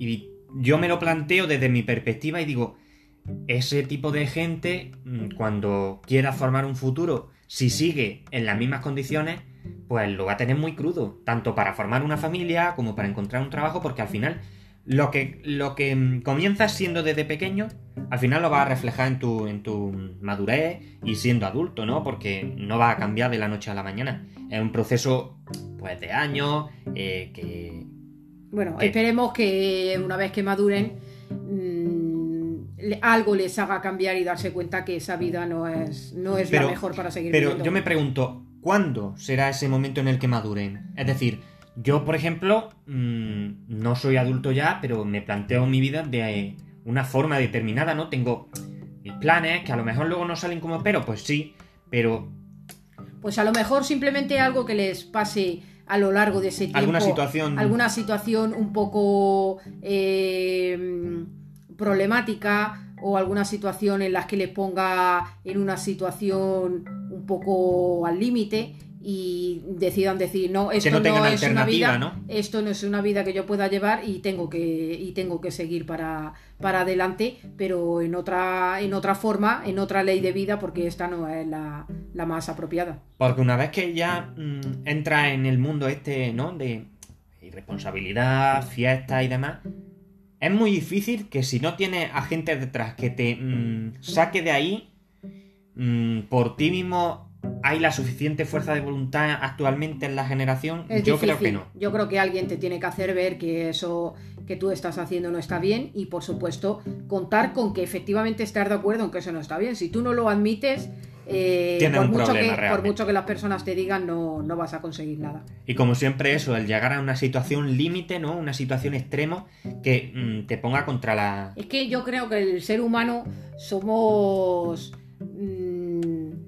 y yo me lo planteo desde mi perspectiva y digo, ese tipo de gente, mm, cuando quiera formar un futuro, si sigue en las mismas condiciones, pues lo va a tener muy crudo, tanto para formar una familia como para encontrar un trabajo, porque al final lo que, lo que mm, comienzas siendo desde pequeño, al final lo vas a reflejar en tu, en tu madurez y siendo adulto, ¿no? Porque no va a cambiar de la noche a la mañana. Es un proceso, pues, de años, eh, que... Bueno, esperemos que una vez que maduren mm, algo les haga cambiar y darse cuenta que esa vida no es, no es Pero- la mejor para seguir Pero viviendo. yo me pregunto, ¿cuándo será ese momento en el que maduren? Es decir, yo, por ejemplo, mm, no soy adulto ya, pero me planteo mi vida de una forma determinada, ¿no? Tengo mis planes, que a lo mejor luego no salen como espero, pues sí, pero Pues a lo mejor simplemente algo que les pase a lo largo de ese tiempo. alguna situación... alguna situación un poco eh, problemática o alguna situación en la que les ponga en una situación un poco al límite y decidan decir no esto no es una vida ¿no? esto no es una vida que yo pueda llevar y tengo que y tengo que seguir para, para adelante pero en otra en otra forma en otra ley de vida porque esta no es la, la más apropiada Porque una vez que ya mm, entra en el mundo este, ¿no? De irresponsabilidad, fiesta y demás, es muy difícil que si no tienes a gente detrás que te mm, saque de ahí, mm, por ti mismo hay la suficiente fuerza de voluntad actualmente en la generación. Es Yo difícil. creo que no. Yo creo que alguien te tiene que hacer ver que eso que tú estás haciendo no está bien y por supuesto contar con que efectivamente estés de acuerdo en que eso no está bien. Si tú no lo admites, eh, por, un mucho problema que, por realmente. mucho que las personas te digan, no, no vas a conseguir nada. Y como siempre eso, el llegar a una situación límite, ¿no? Una situación extremo que mm, te ponga contra la... Es que yo creo que el ser humano somos mm,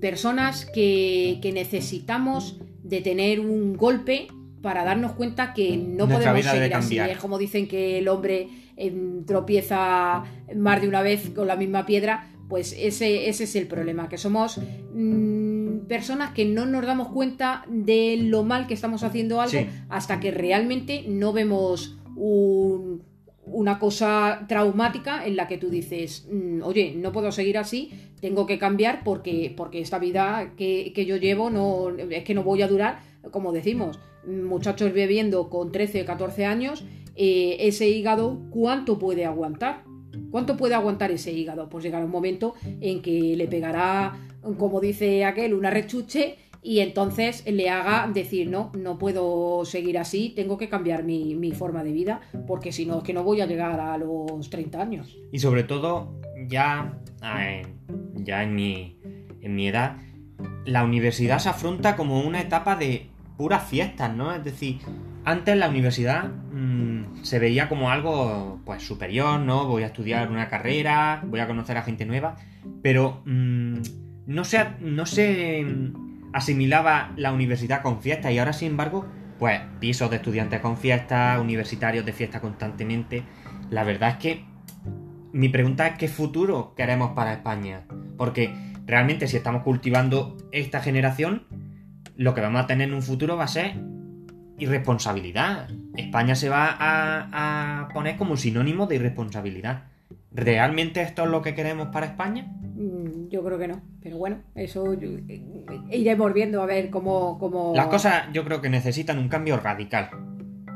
personas que, que necesitamos de tener un golpe para darnos cuenta que no podemos seguir así. Es como dicen que el hombre em, tropieza más de una vez con la misma piedra, pues ese, ese es el problema, que somos mm, personas que no nos damos cuenta de lo mal que estamos haciendo algo Sí. hasta que realmente no vemos un- una cosa traumática en la que tú dices, "Mm, oye, no puedo seguir así, tengo que cambiar porque, porque esta vida que, que yo llevo no, es que no voy a durar, como decimos, muchachos bebiendo con 13, 14 años, eh, ese hígado, ¿cuánto puede aguantar? ¿Cuánto puede aguantar ese hígado? Pues llegará un momento en que le pegará, como dice aquel, una rechuche y entonces le haga decir, no, no puedo seguir así, tengo que cambiar mi, mi forma de vida, porque si no es que no voy a llegar a los 30 años. Y sobre todo, ya, ah, ya en, mi, en mi edad, la universidad se afronta como una etapa de puras fiestas, ¿no? Es decir, antes la universidad mm, se veía como algo pues superior, ¿no? Voy a estudiar una carrera, voy a conocer a gente nueva, pero mm, no, se, no se asimilaba la universidad con fiesta y ahora sin embargo, pues pisos de estudiantes con fiesta, universitarios de fiesta constantemente. La verdad es que mi pregunta es qué futuro queremos para España, porque realmente si estamos cultivando esta generación, lo que vamos a tener en un futuro va a ser irresponsabilidad. España se va a, poner como sinónimo de irresponsabilidad. ¿Realmente esto es lo que queremos para España? Mm, yo creo que no, pero bueno, eso eh, iremos viendo a ver cómo, cómo... Las cosas yo creo que necesitan un cambio radical.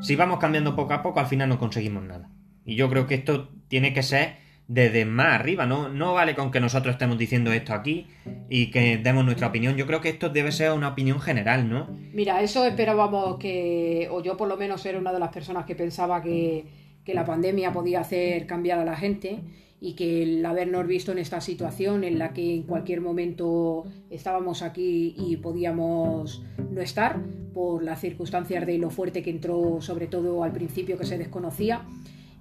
Si vamos cambiando poco a poco, al final no conseguimos nada. Y yo creo que esto tiene que ser desde más arriba. No, no vale con que nosotros estemos diciendo esto aquí y que demos nuestra opinión. Yo creo que esto debe ser una opinión general, ¿no? Mira, eso esperábamos que, o yo por lo menos era una de las personas que pensaba que, que la pandemia podía hacer cambiar a la gente y que el habernos visto en esta situación en la que en cualquier momento estábamos aquí y podíamos no estar por las circunstancias de lo fuerte que entró sobre todo al principio que se desconocía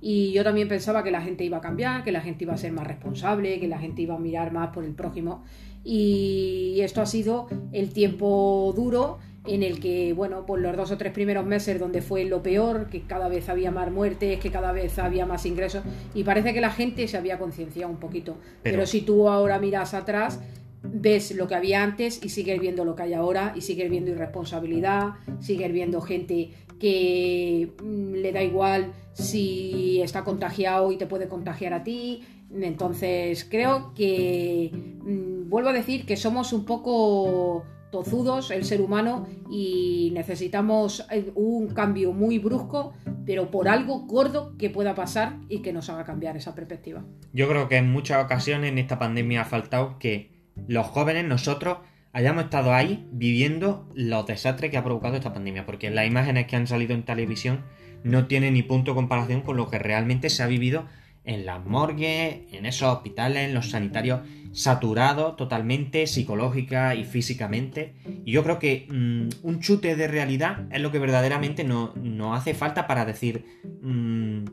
y yo también pensaba que la gente iba a cambiar, que la gente iba a ser más responsable, que la gente iba a mirar más por el prójimo. Y esto ha sido el tiempo duro en el que, bueno, pues los dos o tres primeros meses donde fue lo peor, que cada vez había más muertes, que cada vez había más ingresos, y parece que la gente se había concienciado un poquito. Pero, si tú ahora miras atrás, ves lo que había antes y sigues viendo lo que hay ahora, y sigues viendo irresponsabilidad, sigues viendo gente que mm, le da igual si está contagiado y te puede contagiar a ti. Entonces creo que, mm, vuelvo a decir que somos un poco tozudos el ser humano y necesitamos eh, un cambio muy brusco, pero por algo gordo que pueda pasar y que nos haga cambiar esa perspectiva. Yo creo que en muchas ocasiones en esta pandemia ha faltado que los jóvenes, nosotros, hayamos estado ahí viviendo los desastres que ha provocado esta pandemia, porque las imágenes que han salido en televisión no tienen ni punto de comparación con lo que realmente se ha vivido en las morgues, en esos hospitales, en los sanitarios saturados totalmente psicológica y físicamente. Y yo creo que mm, un chute de realidad es lo que verdaderamente nos no hace falta para decir mmm,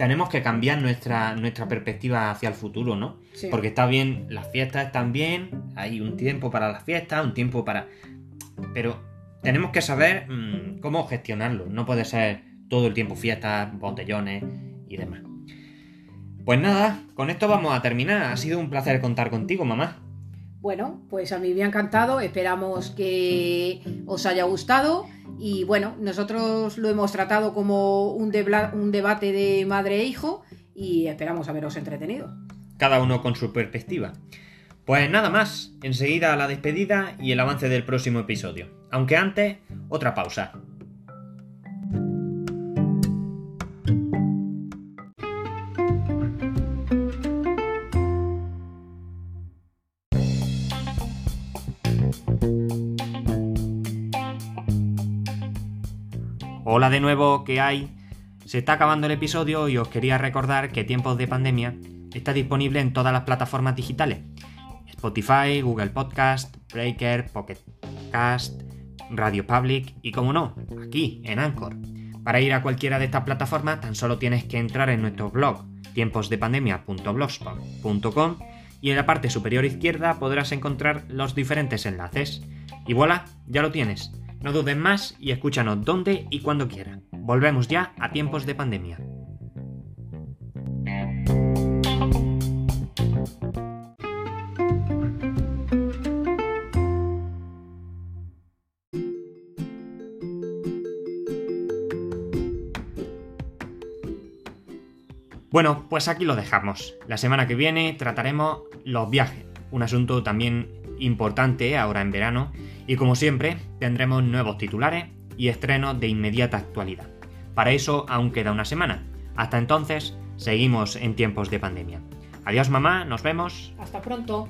tenemos que cambiar nuestra, nuestra perspectiva hacia el futuro, ¿no? Porque está bien, las fiestas están bien, hay un tiempo para las fiestas, un tiempo para... Pero tenemos que saber mm, cómo gestionarlo. No puede ser todo el tiempo fiestas, botellones y demás. Pues nada, con esto vamos a terminar. Ha sido un placer contar contigo, mamá. Bueno, pues a mí me ha encantado. Esperamos que os haya gustado. Y bueno, nosotros lo hemos tratado como un, un debate de madre e hijo y esperamos haberos entretenido. Cada uno con su perspectiva. Pues nada más, enseguida la despedida y el avance del próximo episodio. Aunque antes, otra pausa. Hola de nuevo, ¿qué hay? Se está acabando el episodio y os quería recordar que Tiempos de Pandemia está disponible en todas las plataformas digitales. Spotify, Google Podcast, Breaker, Pocket Cast, Radio Public y como no, aquí en Anchor. Para ir a cualquiera de estas plataformas tan solo tienes que entrar en nuestro blog tiemposdepandemia.blogspot.com y en la parte superior izquierda podrás encontrar los diferentes enlaces. Y voilà, ya lo tienes. No dudes más y escúchanos donde y cuando quieran. Volvemos ya a tiempos de pandemia. Bueno, pues aquí lo dejamos. La semana que viene trataremos los viajes, un asunto también importante ahora en verano y como siempre tendremos nuevos titulares y estrenos de inmediata actualidad. Para eso aún queda una semana. Hasta entonces, seguimos en tiempos de pandemia. Adiós mamá, nos vemos. Hasta pronto.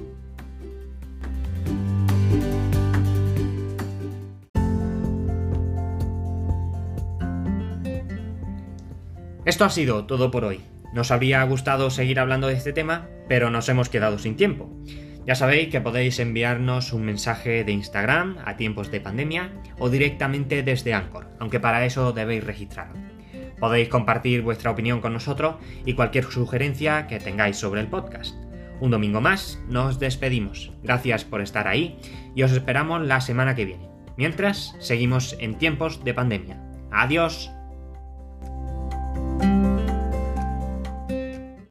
Esto ha sido todo por hoy. Nos habría gustado seguir hablando de este tema, pero nos hemos quedado sin tiempo. Ya sabéis que podéis enviarnos un mensaje de Instagram a tiempos de pandemia o directamente desde Anchor, aunque para eso debéis registraros. Podéis compartir vuestra opinión con nosotros y cualquier sugerencia que tengáis sobre el podcast. Un domingo más, nos despedimos. Gracias por estar ahí y os esperamos la semana que viene. Mientras, seguimos en tiempos de pandemia. Adiós.